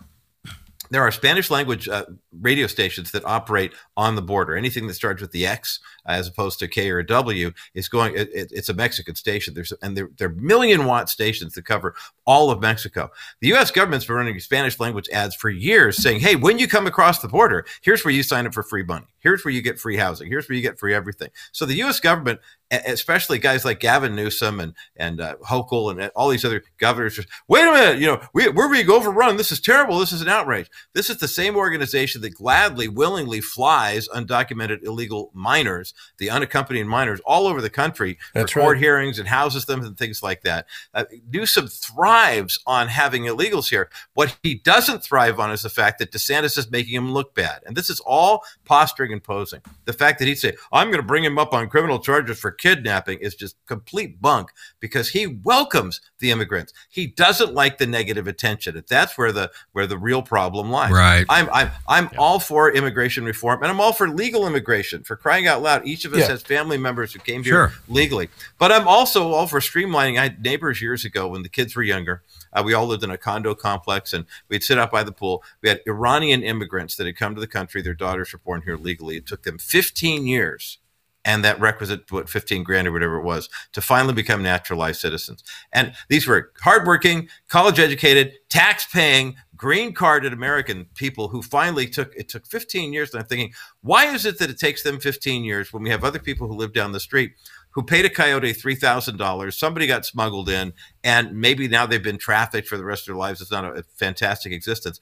there are Spanish language uh, radio stations that operate on the border. Anything that starts with the X as opposed to K or a W is going. It, it, it's a Mexican station. There's and there, there are million watt stations that cover all of Mexico. The U.S. government's been running Spanish language ads for years, saying, "Hey, when you come across the border, here's where you sign up for free money. Here's where you get free housing. Here's where you get free everything." So the U.S. government especially guys like Gavin Newsom and and uh, Hochul and all these other governors. Just, Wait a minute, you know, we, we're being overrun. This is terrible. This is an outrage. This is the same organization that gladly, willingly flies undocumented illegal minors, the unaccompanied minors, all over the country That's for court right. hearings and houses them and things like that. Uh, Newsom thrives on having illegals here. What he doesn't thrive on is the fact that DeSantis is making him look bad, and this is all posturing and posing. The fact that he'd say, "I'm going to bring him up on criminal charges for." Kidnapping is just complete bunk because he welcomes the immigrants. He doesn't like the negative attention. That's where the where the real problem lies. Right. I'm I'm I'm Yeah. all for immigration reform and I'm all for legal immigration. For crying out loud, each of us Yeah. has family members who came Sure. here legally. But I'm also all for streamlining. I had neighbors years ago when the kids were younger. Uh, we all lived in a condo complex and we'd sit out by the pool. We had Iranian immigrants that had come to the country. Their daughters were born here legally. It took them 15 years and that requisite what 15 grand or whatever it was to finally become naturalized citizens. And these were hardworking college educated tax paying green carded american people who finally took it took 15 years and i'm thinking why is it that it takes them 15 years when we have other people who live down the street who paid a coyote $3000 somebody got smuggled in and maybe now they've been trafficked for the rest of their lives. It's not a, a fantastic existence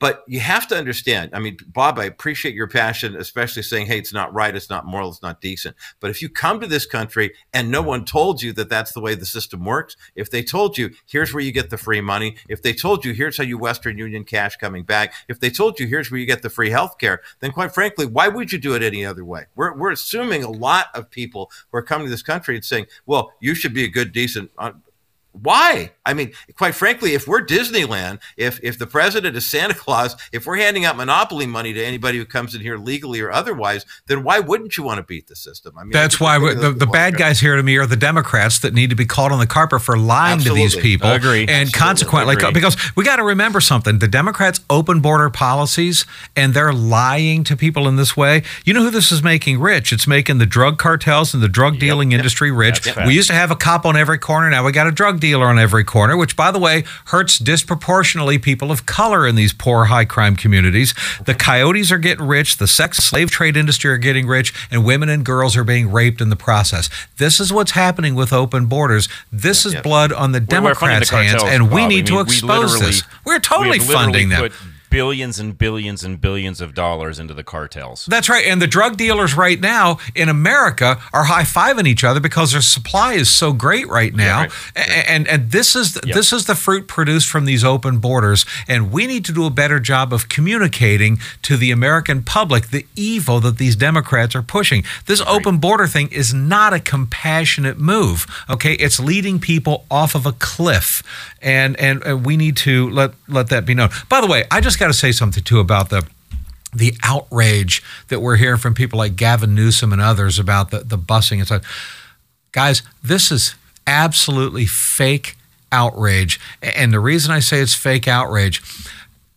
but you have to understand. I mean, Bob, I appreciate your passion, especially saying, hey, it's not right, it's not moral, it's not decent. But if you come to this country and no one told you that that's the way the system works, if they told you, here's where you get the free money, if they told you, here's how you Western Union cash coming back, if they told you, here's where you get the free health care, then quite frankly, why would you do it any other way? We're, we're assuming a lot of people who are coming to this country and saying, well, you should be a good, decent, uh, why? I mean, quite frankly, if we're Disneyland, if if the president is Santa Claus, if we're handing out monopoly money to anybody who comes in here legally or otherwise, then why wouldn't you want to beat the system? I mean, That's why we- the, the bad guys here to me are the Democrats that need to be called on the carpet for lying to these Absolutely. people. Agree. And Absolutely. consequently, Agree. because we got to remember something the Democrats' open border policies and they're lying to people in this way. You know who this is making rich? It's making the drug cartels and the drug dealing industry rich. That's we used to have a cop on every corner. Now we got a drug dealer on every corner, which, by the way, hurts disproportionately people of color in these poor, high crime communities. The coyotes are getting rich, the sex slave trade industry are getting rich, and women and girls are being raped in the process. This is what's happening with open borders. This is Yeah. blood on the we're the Democrats' hands, and we need to mean, we expose literally- this. We're totally we funding them. Billions and billions and billions of dollars into the cartels. That's right. And the drug dealers right now in America are high fiving each other because their supply is so great right now. right. A- And and this is this is the fruit produced from these open borders. And we need to do a better job of communicating to the American public the evil that these Democrats are pushing. This open border thing is not a compassionate move. Okay, it's leading people off of a cliff, and and, and we need to let let that be known. By the way, I just got to say something too about the the outrage that we're hearing from people like Gavin Newsom and others about the, the busing and stuff. Guys, this is absolutely fake outrage. And the reason I say it's fake outrage,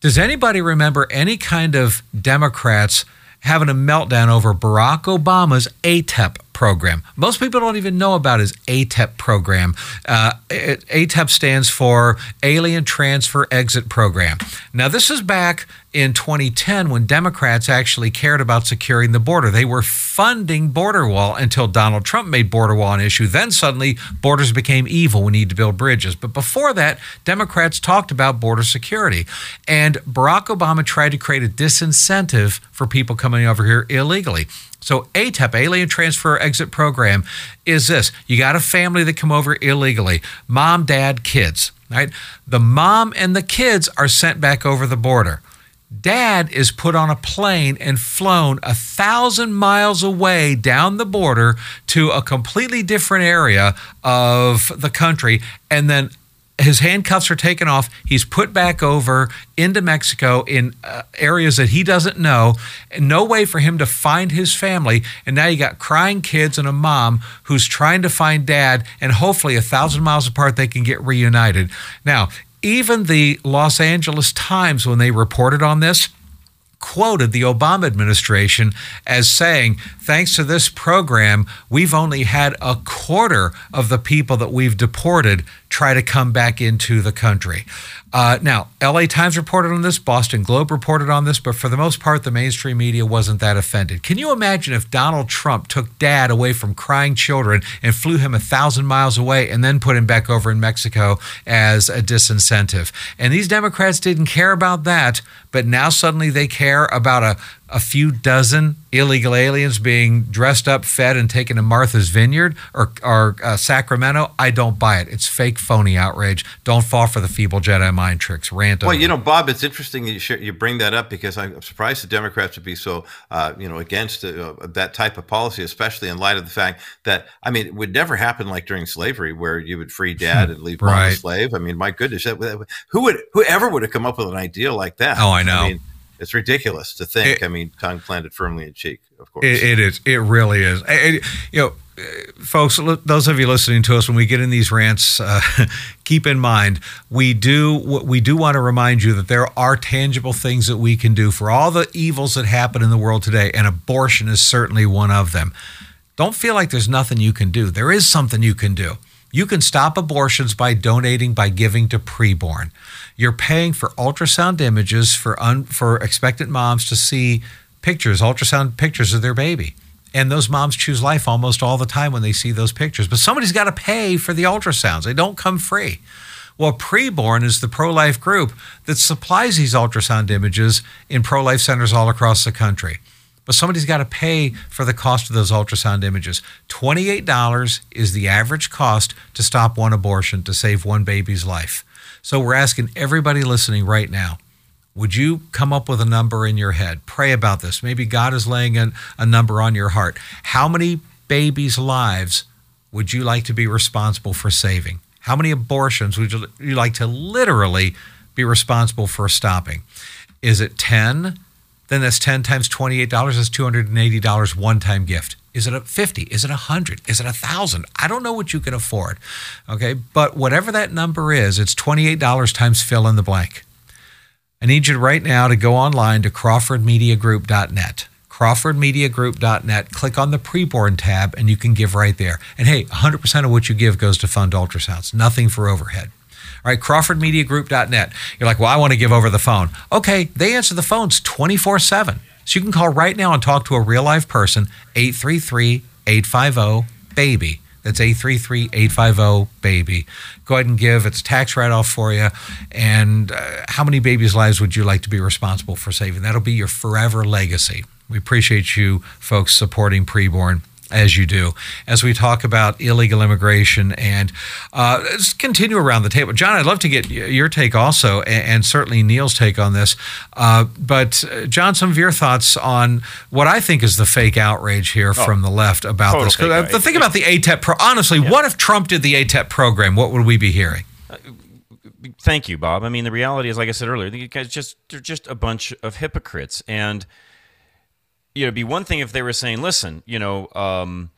does anybody remember any kind of Democrats having a meltdown over Barack Obama's ATEP program? Most people don't even know about his ATEP program. Uh, ATEP stands for Alien Transfer Exit Program. Now, this is back in 2010 when Democrats actually cared about securing the border. They were funding border wall until Donald Trump made border wall an issue. Then suddenly borders became evil. We need to build bridges. But before that, Democrats talked about border security. And Barack Obama tried to create a disincentive for people coming over here illegally. So ATEP, Alien Transfer Exit Program, is this. You got a family that come over illegally, mom, dad, kids, right? The mom and the kids are sent back over the border. Dad is put on a plane and flown a thousand miles away down the border to a completely different area of the country. And then his handcuffs are taken off. He's put back over into Mexico in uh, areas that he doesn't know. And no way for him to find his family. And now you got crying kids and a mom who's trying to find dad. And hopefully, a thousand miles apart, they can get reunited. Now, even the Los Angeles Times, when they reported on this, quoted the Obama administration as saying, thanks to this program, we've only had a quarter of the people that we've deported try to come back into the country. Uh, now, LA Times reported on this, Boston Globe reported on this, but for the most part, the mainstream media wasn't that offended. Can you imagine if Donald Trump took dad away from crying children and flew him a thousand miles away and then put him back over in Mexico as a disincentive? And these Democrats didn't care about that, but now suddenly they care about a, a few dozen illegal aliens being dressed up, fed, and taken to Martha's Vineyard or, or uh, Sacramento. I don't buy it. It's fake, phony outrage. Don't fall for the feeble Jedi mind tricks. Rant. Well, over. you know, Bob, it's interesting that you, share, you bring that up because I'm surprised the Democrats would be so, uh, you know, against uh, that type of policy, especially in light of the fact that, I mean, it would never happen like during slavery where you would free dad and leave mom Right. a slave. I mean, my goodness, that, who would, whoever would have come up with an idea like that? Oh, I know. mean, it's ridiculous to think. It- I mean, tongue planted firmly in cheek, of course. It, it is. It really is. And, you know, uh, folks, those of you listening to us, when we get in these rants, uh, keep in mind we do we do want to remind you that there are tangible things that we can do for all the evils that happen in the world today, and abortion is certainly one of them. Don't feel like there's nothing you can do. There is something you can do. You can stop abortions by donating by giving to preborn. You're paying for ultrasound images for un, for expectant moms to see pictures, ultrasound pictures of their baby. And those moms choose life almost all the time when they see those pictures. But somebody's got to pay for the ultrasounds. They don't come free. Well, Preborn is the pro life group that supplies these ultrasound images in pro life centers all across the country. But somebody's got to pay for the cost of those ultrasound images. $28 is the average cost to stop one abortion to save one baby's life. So we're asking everybody listening right now would you come up with a number in your head? Pray about this. Maybe God is laying a, number on your heart. How many babies' lives would you like to be responsible for saving? How many abortions would you, you like to literally be responsible for stopping? Is it 10? Then that's 10 times $28. That's $280 one time gift. Is it a 50? Is it a 100? Is it a 1000? I don't know what you can afford. Okay. But whatever that number is, it's $28 times fill in the blank. I need you right now to go online to crawfordmediagroup.net. crawfordmediagroup.net. Click on the preborn tab and you can give right there. And hey, 100% of what you give goes to fund ultrasounds, nothing for overhead. Right, crawfordmediagroup.net. You're like, well, I want to give over the phone. Okay, they answer the phones 24 7. So you can call right now and talk to a real life person, 833 850 BABY. That's 833 850 BABY. Go ahead and give. It's a tax write off for you. And uh, how many babies' lives would you like to be responsible for saving? That'll be your forever legacy. We appreciate you folks supporting preborn as you do as we talk about illegal immigration and uh, let's continue around the table. John i'd love to get your take also and, and certainly neil's take on this. Uh, but uh, john some of your thoughts on what i think is the fake outrage here oh, from the left about this. Uh, the thing about the atep pro honestly yeah. what if trump did the atep program? What would we be hearing? Uh, thank you bob. I mean the reality is like i said earlier guys just they're just a bunch of hypocrites. And you know, it'd be one thing if they were saying, listen, you know, um,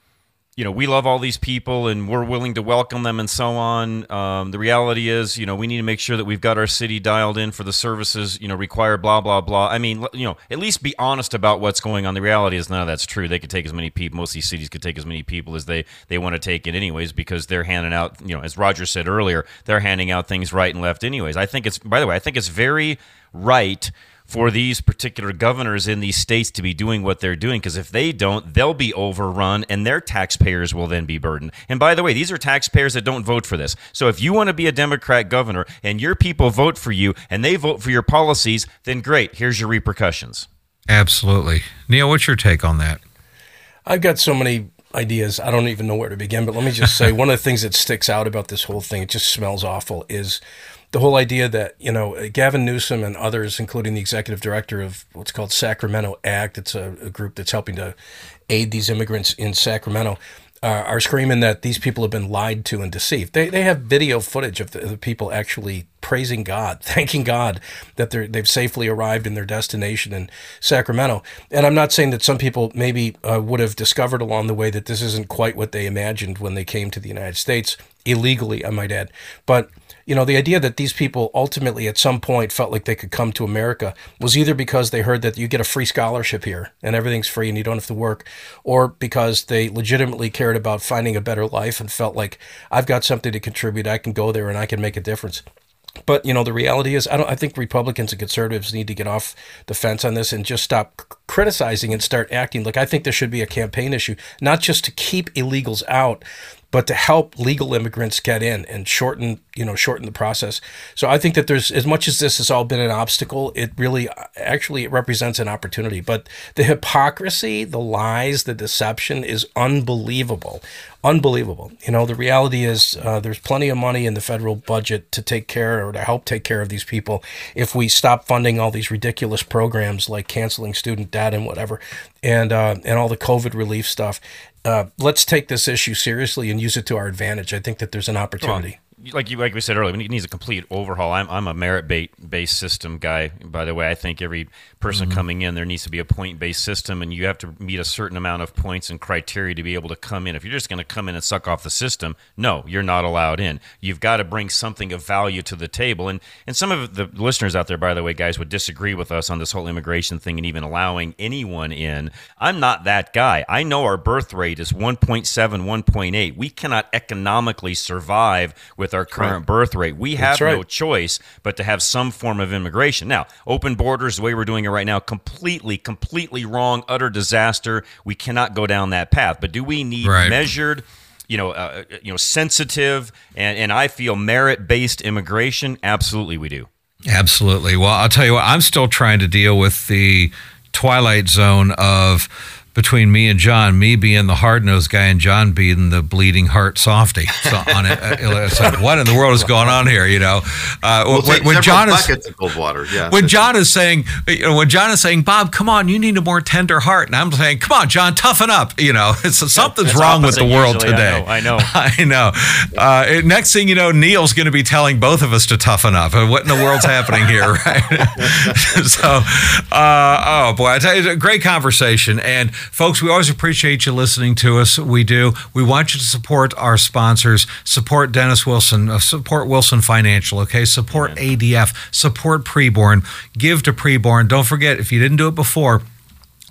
you know, we love all these people and we're willing to welcome them and so on. Um, the reality is, you know, we need to make sure that we've got our city dialed in for the services, you know, required, blah, blah, blah. I mean, you know, at least be honest about what's going on. The reality is none of that's true. They could take as many people, most of these cities could take as many people as they, they want to take in anyways, because they're handing out, you know, as Roger said earlier, they're handing out things right and left anyways. I think it's, by the way, I think it's very right for these particular governors in these states to be doing what they're doing because if they don't, they'll be overrun and their taxpayers will then be burdened. And by the way, these are taxpayers that don't vote for this. So if you want to be a Democrat governor and your people vote for you and they vote for your policies, then great, here's your repercussions. Absolutely. Neil, what's your take on that? I've got so many ideas. I don't even know where to begin, but let me just say one of the things that sticks out about this whole thing, it just smells awful, is the whole idea that you know Gavin Newsom and others, including the executive director of what's called Sacramento Act, it's a, a group that's helping to aid these immigrants in Sacramento. Uh, are screaming that these people have been lied to and deceived. They, they have video footage of the, the people actually praising God, thanking God that they're, they've safely arrived in their destination in Sacramento. And I'm not saying that some people maybe uh, would have discovered along the way that this isn't quite what they imagined when they came to the United States illegally, I might add. But you know, the idea that these people ultimately at some point felt like they could come to America was either because they heard that you get a free scholarship here and everything's free and you don't have to work, or because they legitimately cared about finding a better life and felt like I've got something to contribute, I can go there and I can make a difference. But you know, the reality is, I don't. I think Republicans and conservatives need to get off the fence on this and just stop criticizing and start acting. Like I think there should be a campaign issue, not just to keep illegals out, but to help legal immigrants get in and shorten, you know, shorten the process. So I think that there's as much as this has all been an obstacle, it really actually it represents an opportunity. But the hypocrisy, the lies, the deception is unbelievable, unbelievable. You know, the reality is uh, there's plenty of money in the federal budget to take care or to help take care of these people. If we stop funding all these ridiculous programs like canceling student debt and whatever, and uh, and all the COVID relief stuff, uh, let's take this issue seriously and use it to our advantage. I think that there's an opportunity like you like we said earlier, it needs a complete overhaul. I'm I'm a merit based system guy. By the way, I think every person mm-hmm. coming in there needs to be a point based system, and you have to meet a certain amount of points and criteria to be able to come in. If you're just going to come in and suck off the system, no, you're not allowed in. You've got to bring something of value to the table. And and some of the listeners out there, by the way, guys, would disagree with us on this whole immigration thing and even allowing anyone in. I'm not that guy. I know our birth rate is 1.7, 1.8. We cannot economically survive with with our current right. birth rate. We have right. no choice but to have some form of immigration. Now, open borders, the way we're doing it right now, completely, completely wrong, utter disaster. We cannot go down that path. But do we need right. measured? you know, uh, uh, you know, sensitive and, and I feel merit based immigration. Absolutely, we do. Absolutely. Well, I'll tell you what. I'm still trying to deal with the twilight zone of between me and John, me being the hard nosed guy and John being the bleeding heart softy. So on it, uh, it's like, what in the world is going on here? You know, uh, we'll when, when John is cold water, yeah. When John is saying, you know, when John is saying, Bob, come on, you need a more tender heart, and I'm saying, come on, John, toughen up. You know, it's something's That's wrong with the world usually, today. I know. I know. I know. Uh, next thing you know, Neil's going to be telling both of us to toughen up. What in the world's happening here, right? so, uh, oh boy, I tell you, a great conversation, and Folks, we always appreciate you listening to us. We do. We want you to support our sponsors, support Dennis Wilson, uh, support Wilson Financial, okay? Support Amen. ADF, support Preborn, give to Preborn. Don't forget, if you didn't do it before,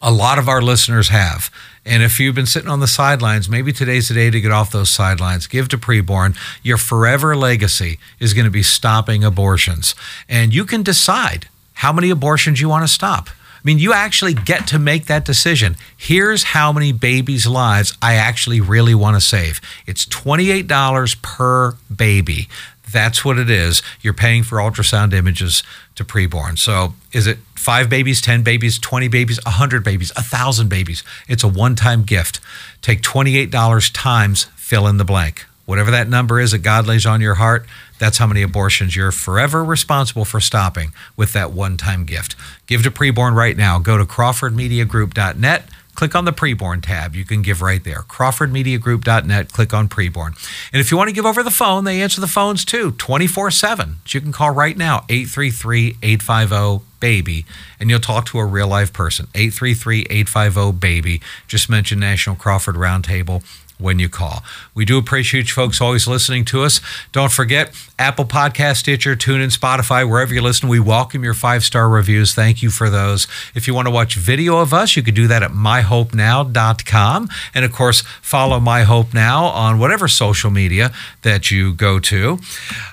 a lot of our listeners have. And if you've been sitting on the sidelines, maybe today's the day to get off those sidelines. Give to preborn. Your forever legacy is going to be stopping abortions. And you can decide how many abortions you want to stop. I mean, you actually get to make that decision. Here's how many babies' lives I actually really want to save. It's $28 per baby. That's what it is. You're paying for ultrasound images to preborn. So is it five babies, 10 babies, 20 babies, 100 babies, 1,000 babies? It's a one time gift. Take $28 times fill in the blank. Whatever that number is that God lays on your heart, that's how many abortions you're forever responsible for stopping with that one time gift. Give to preborn right now. Go to crawfordmediagroup.net click on the preborn tab. You can give right there. CrawfordMediaGroup.net, click on preborn. And if you want to give over the phone, they answer the phones too, 24 7. You can call right now, 833 850 BABY, and you'll talk to a real life person. 833 850 BABY. Just mention National Crawford Roundtable when you call. We do appreciate you folks always listening to us. Don't forget Apple Podcast, Stitcher, TuneIn, Spotify, wherever you listen. We welcome your five star reviews. Thank you for those. If you want to watch video of us, you can do that at myhopenow.com. And of course, follow My Hope Now on whatever social media that you go to.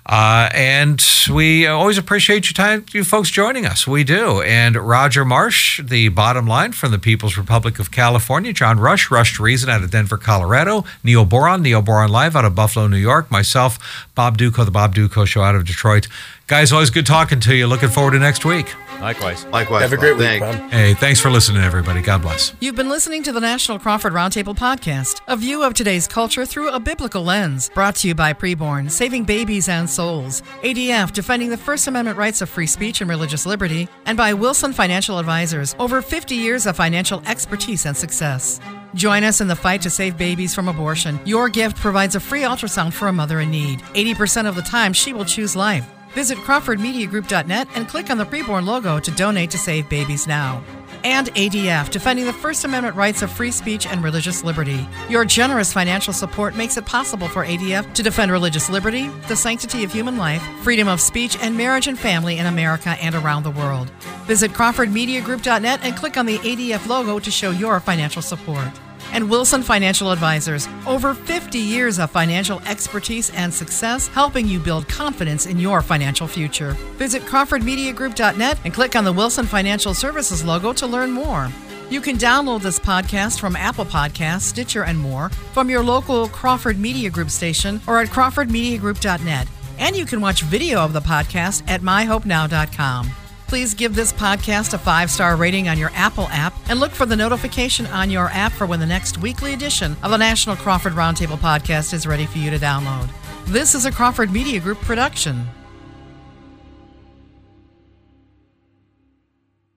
Uh, and we always appreciate you time, you folks joining us. We do. And Roger Marsh, the bottom line from the People's Republic of California, John Rush, Rush to Reason out of Denver, Colorado, Neil Boron, Neil Boron Live out of Buffalo, New York, myself, Bob Dutko, the Bob Dutko Show out of Detroit. Guys, always good talking to you. Looking forward to next week. Likewise. Likewise. Have a great week, Thanks. Bob. Hey, thanks for listening, everybody. God bless. You've been listening to the National Crawford Roundtable podcast, a view of today's culture through a biblical lens, brought to you by Preborn, saving babies and souls, ADF, defending the First Amendment rights of free speech and religious liberty, and by Wilson Financial Advisors, over 50 years of financial expertise and success. Join us in the fight to save babies from abortion. Your gift provides a free ultrasound for a mother in need. 80% of the time, she will choose life. Visit CrawfordMediaGroup.net and click on the preborn logo to donate to Save Babies Now. And ADF, defending the First Amendment rights of free speech and religious liberty. Your generous financial support makes it possible for ADF to defend religious liberty, the sanctity of human life, freedom of speech, and marriage and family in America and around the world. Visit CrawfordMediaGroup.net and click on the ADF logo to show your financial support and Wilson Financial Advisors. Over 50 years of financial expertise and success helping you build confidence in your financial future. Visit CrawfordMediaGroup.net and click on the Wilson Financial Services logo to learn more. You can download this podcast from Apple Podcasts, Stitcher, and more from your local Crawford Media Group station or at CrawfordMediaGroup.net. And you can watch video of the podcast at MyHopeNow.com. Please give this podcast a five star rating on your Apple app and look for the notification on your app for when the next weekly edition of the National Crawford Roundtable podcast is ready for you to download. This is a Crawford Media Group production.